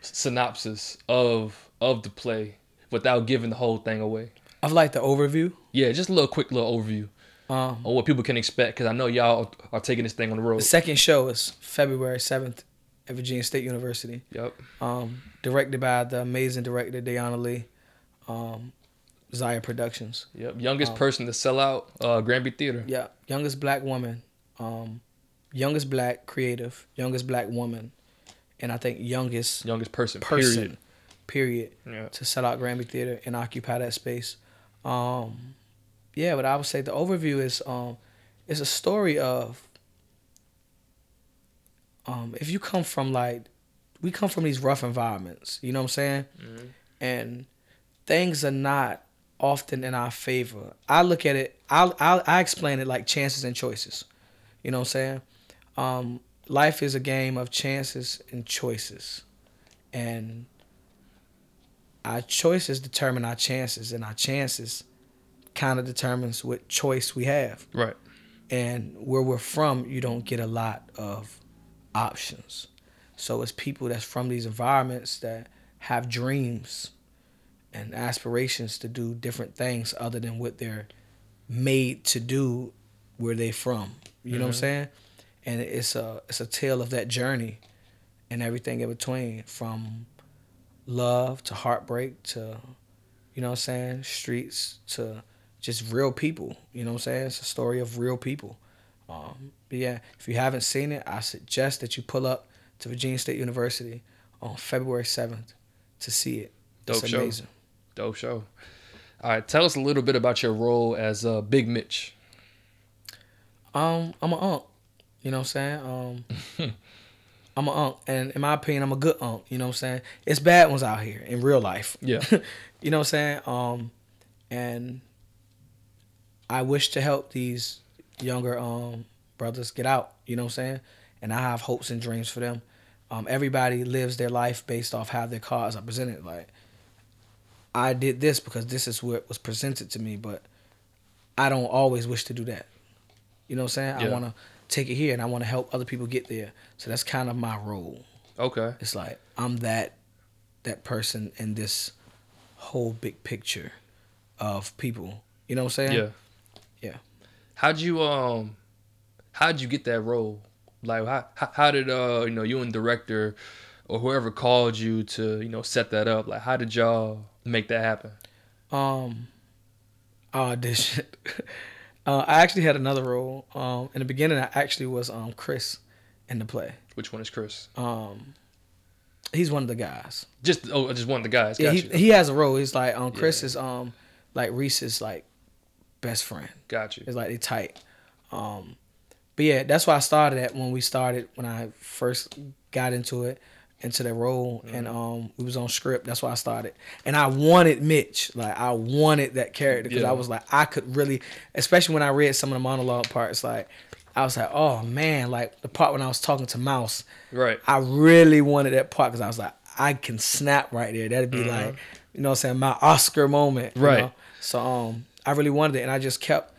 synopsis of of the play without giving the whole thing away. I've like the overview. Yeah, just a little quick little overview Um on what people can expect because I know y'all are taking this thing on the road. the second show is February 7th at Virginia State University. Yep. um, directed by the amazing director Dayana Lee. Um, Zaya Productions. Yep. Youngest Um, person to sell out uh, Granby Theater. Yeah, youngest black woman, um, youngest black creative, youngest black woman, and I think youngest Youngest person. person, period, Period. Yeah. to sell out Granby Theater and occupy that space. Um, yeah, but I would say the overview is um, it's a story of um, if you come from like we come from these rough environments, you know what I'm saying, Mhm. and things are not often in our favor. I look at it. I I I explain it like chances and choices. You know what I'm saying? Um, life is a game of chances and choices, and our choices determine our chances, and our chances kind of determines what choice we have. Right. And where we're from, you don't get a lot of options. So it's people that's from these environments that have dreams and aspirations to do different things other than what they're made to do where they're from. You know what I'm Mhm. saying? And it's a it's a tale of that journey and everything in between from love to heartbreak to you know what I'm saying, streets to just real people. You know what I'm saying? It's a story of real people. Um, but yeah, if you haven't seen it, I suggest that you pull up to Virginia State University on February 7th to see it. It's Dope show. amazing. Dope show. All right. Tell us a little bit about your role as uh, Big Mitch. Um, I'm an unk. You know what I'm saying? Um, (laughs) I'm an unk, and in my opinion, I'm a good unk. You know what I'm saying? It's bad ones out here in real life. Yeah. (laughs) you know what I'm saying? Um, and I wish to help these younger um brothers get out. You know what I'm saying? And I have hopes and dreams for them. Um, everybody lives their life based off how their cards are presented. Like, I did this because this is what was presented to me, but I don't always wish to do that. You know what I'm saying? I want to take it here and I want to help other people get there. So that's kind of my role. Okay. It's like I'm that that person in this whole big picture of people. You know what I'm saying? Yeah. Yeah. How'd you um how'd you get that role? Like how how, did uh you know you and director or whoever called you to, you know, set that up? Like how did y'all make that happen? Um, I auditioned. (laughs) uh, I actually had another role. Um, in the beginning, I actually was um Chris in the play. Which one is Chris? Um, he's one of the guys. Just oh just one of the guys. Yeah, he you. he has a role. He's like um Chris Yeah. is um like Reese's like best friend. Got you. It's like they tight. Um, but yeah, that's why I started at when we started when I first got into it into that role and um we was on script. That's why I started. And I wanted Mitch. Like I wanted that character because Yeah. I was like I could really, especially when I read some of the monologue parts. Like I was like, oh man, like the part when I was talking to Mouse. Right. I really wanted that part because I was like, I can snap right there. That'd be Mhm. like, you know what I'm saying, my Oscar moment. you Right. know? So um I really wanted it and I just kept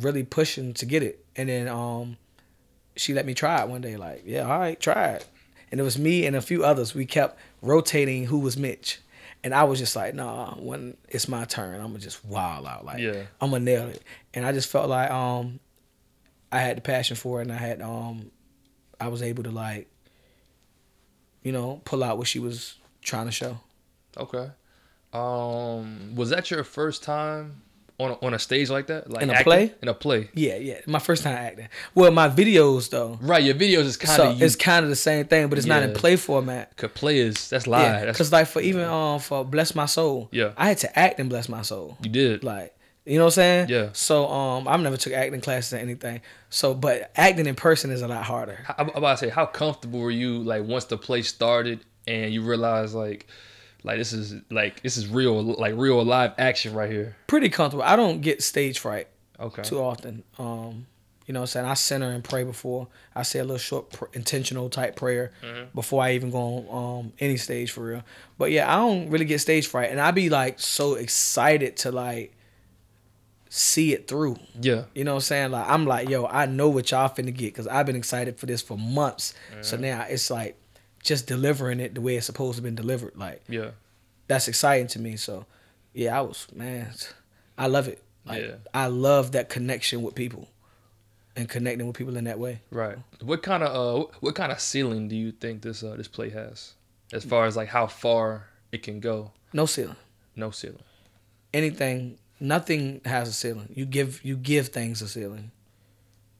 really pushing to get it. And then um she let me try it one day, like, yeah, all right, try it. And it was me and a few others. We kept rotating who was Mitch. And I was just like, nah, when it's my turn, I'm gonna just wild out. Like Yeah. I'm gonna nail it. And I just felt like um I had the passion for it and I had um I was able to like you know, pull out what she was trying to show. Okay. Um was that your first time on a, on a stage like that? Like In a acting? play? In a play. Yeah, yeah. My first time acting. Well, my videos though. Right, your videos is kind So of it's kind of the same thing, but it's not in play format. Cause play is that's live. Yeah, because like for even um for Bless My Soul, Yeah. I had to act in Bless My Soul. you did. Like, you know what I'm saying? Yeah. So um, I've never took acting classes or anything. So, but acting in person is a lot harder. How- I'm about to say, how comfortable were you like once the play started and you realized like, like this is like this is real, like real live action right here. Pretty comfortable. I don't get stage fright Okay. too often. Um, you know what I'm saying? I center and pray before. I say a little short pr- intentional type prayer Mhm. before I even go on um any stage for real. But yeah, I don't really get stage fright, and I be like so excited to like see it through. Yeah. You know what I'm saying? Like I'm like, yo, I know what y'all finna get because I've been excited for this for months. So now it's like just delivering it the way it's supposed to been delivered. Like Yeah. that's exciting to me. So yeah, I was man, I love it. Like Yeah. I love that connection with people and connecting with people in that way. Right. What kind of uh what kind of ceiling do you think this uh this play has, as far as like how far it can go? No ceiling. No ceiling. anything, nothing has a ceiling. You give you give things a ceiling.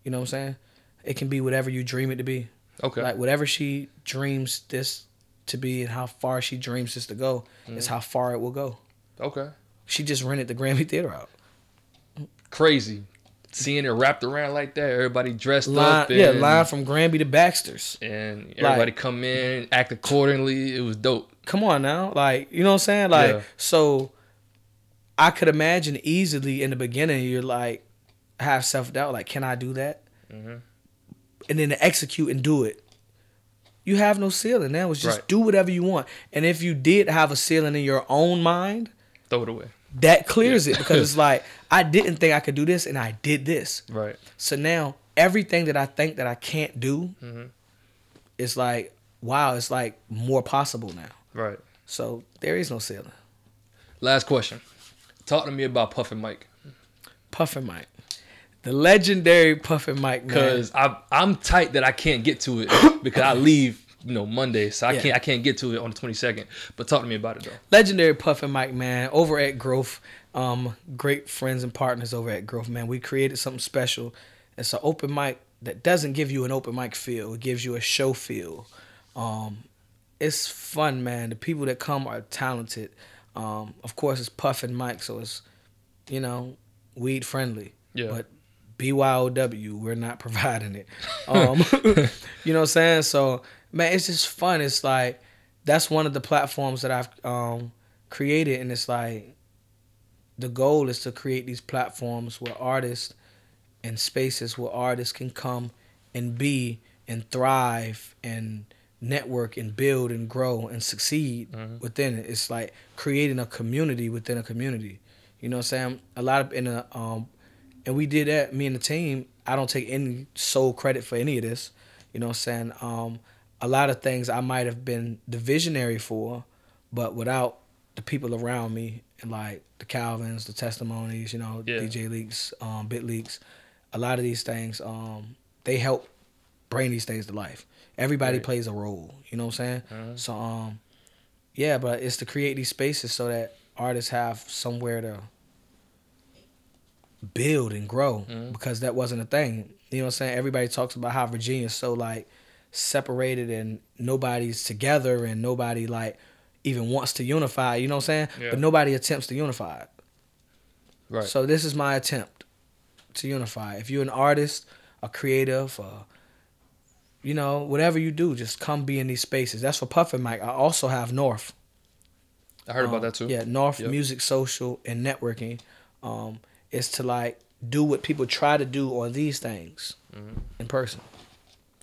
You know what I'm saying? It can be whatever you dream it to be. Okay. Like whatever she dreams this to be and how far she dreams this to go is how far it will go. okay. She just rented the Granby Theater out. Crazy. Seeing it wrapped around like that, everybody dressed Line, up. And, yeah, line from Granby to Baxter's. And everybody come in, act accordingly. It was dope. Come on now, like you know what I'm saying? Like Yeah. so, I could imagine easily in the beginning you're like have self doubt, like can I do that? Mhm. And then to execute and do it, you have no ceiling. Now it's just Right. do whatever you want. And if you did have a ceiling in your own mind, Throw it away. that clears it because it's (laughs) like I didn't think I could do this and I did this. Right. So now everything that I think that I can't do, Mhm. it's like wow, it's like more possible now. Right. So there is no ceiling. Last question. Talk to me about Puffin Mike. Puffin Mike, the legendary Puffin Mike, man. Cause I I'm tight that I can't get to it (coughs) because I leave you know Monday, so I Yeah. can't I can't get to it on the 22nd. But talk to me about it though. legendary Puffin Mike, man, over at Growth. Um, great friends and partners over at Growth, man. We created something special. It's an open mic that doesn't give you an open mic feel. It gives you a show feel. Um, it's fun, man. The people that come are talented. Um, of course, it's Puffin Mike, so it's you know weed friendly. Yeah. But BYOW, we're not (laughs) providing it. (laughs) Um, (laughs) you know what I'm saying? So man, it's just fun. It's like that's one of the platforms that I've um, created, and it's like the goal is to create these platforms where artists and spaces where artists can come and be and thrive and network and build and grow and succeed Mhm. within it. It's like creating a community within a community. You know what I'm saying? A lot of in a um and we did that, me and the team. I don't take any sole credit for any of this. You know what I'm saying? Um a lot of things I might have been the visionary for, but without the people around me and like the Calvins, the testimonies, you know, Yeah. DJ leaks, um, bit leaks, a lot of these things, um, they help bring these things to life. Everybody Right. plays a role, you know what I'm saying? Mhm. So um yeah, but it's to create these spaces so that artists have somewhere to build and grow Mhm. because that wasn't a thing. You know what I'm saying? Everybody talks about how Virginia's so like separated and nobody's together and nobody like even wants to unify, you know what I'm saying? Yeah. But nobody attempts to unify it. Right. So this is my attempt to unify. If you're an artist, a creative, uh, you know, whatever you do, just come be in these spaces. That's for Puffin Mike. I also have North. I heard about Um, that too. Yeah, North Yep. Music Social and Networking um, is to like do what people try to do on these things Mhm. in person.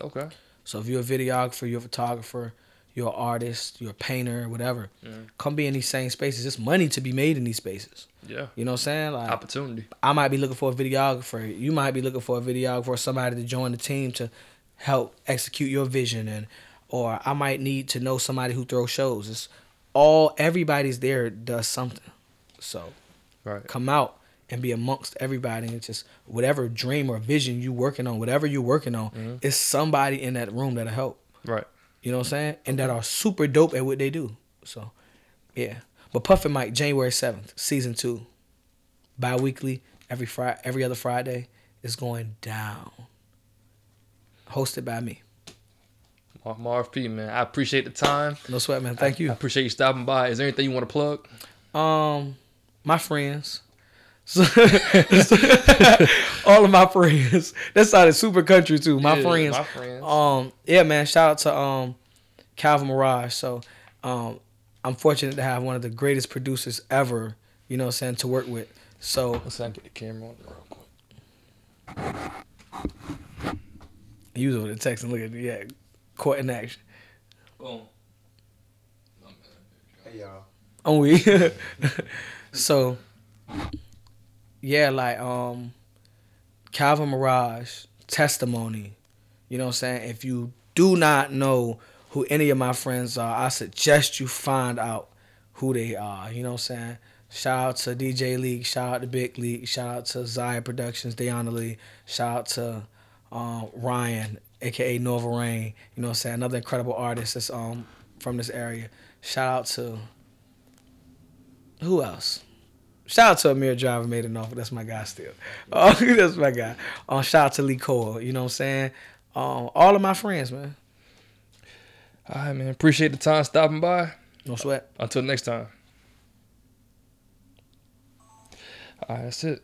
Okay. So if you're a videographer, you're a photographer, you're an artist, you're a painter, whatever, Mhm. come be in these same spaces. There's money to be made in these spaces. Yeah. You know what I'm saying? Like Opportunity. I might be looking for a videographer. You might be looking for a videographer or somebody to join the team to help execute your vision and or I might need to know somebody who throws shows. It's all everybody's there does something. So Right. come out and be amongst everybody and it's just whatever dream or vision you working on, whatever you're working on, Mhm. it's somebody in that room that'll help. Right. You know what I'm saying? And that are super dope at what they do. So, yeah. But Puffin Mike, January seventh, season two, bi-weekly, every Friday, every other Friday, is going down. Hosted by me. Mar- Marv P, man. I appreciate the time. No sweat, man. Thank I you. appreciate you stopping by. Is there anything you want to plug? Um, my friends. (laughs) all of my friends. That sounded super country too. My Yeah, friends. My friends. Um, yeah, man. Shout out to um, Calvin Mirage. So, um, I'm fortunate to have one of the greatest producers ever. You know, what I'm saying to work with. So Let's see, I can get the camera on real quick. he was over the text and look at yeah, caught in action. Boom. Hey y'all. Oh we. (laughs) so, yeah, like um, Calvin Mirage testimony. You know what I'm saying? If you do not know who any of my friends are, I suggest you find out who they are. You know what I'm saying? Shout out to DJ League, shout out to Big League, shout out to Zaya Productions, Deanna Lee, shout out to um, Ryan, aka Nova Rain. You know what I'm saying? Another incredible artist that's um from this area. Shout out to who else? Shout out to Amir Driver made an offer. That's my guy still. (laughs) Oh, (laughs) that's my guy. Um, shout out to Lee Cole. You know what I'm saying? Um, all of my friends, man. All right, man. Appreciate the time stopping by. No sweat. Until next time. All right, that's it.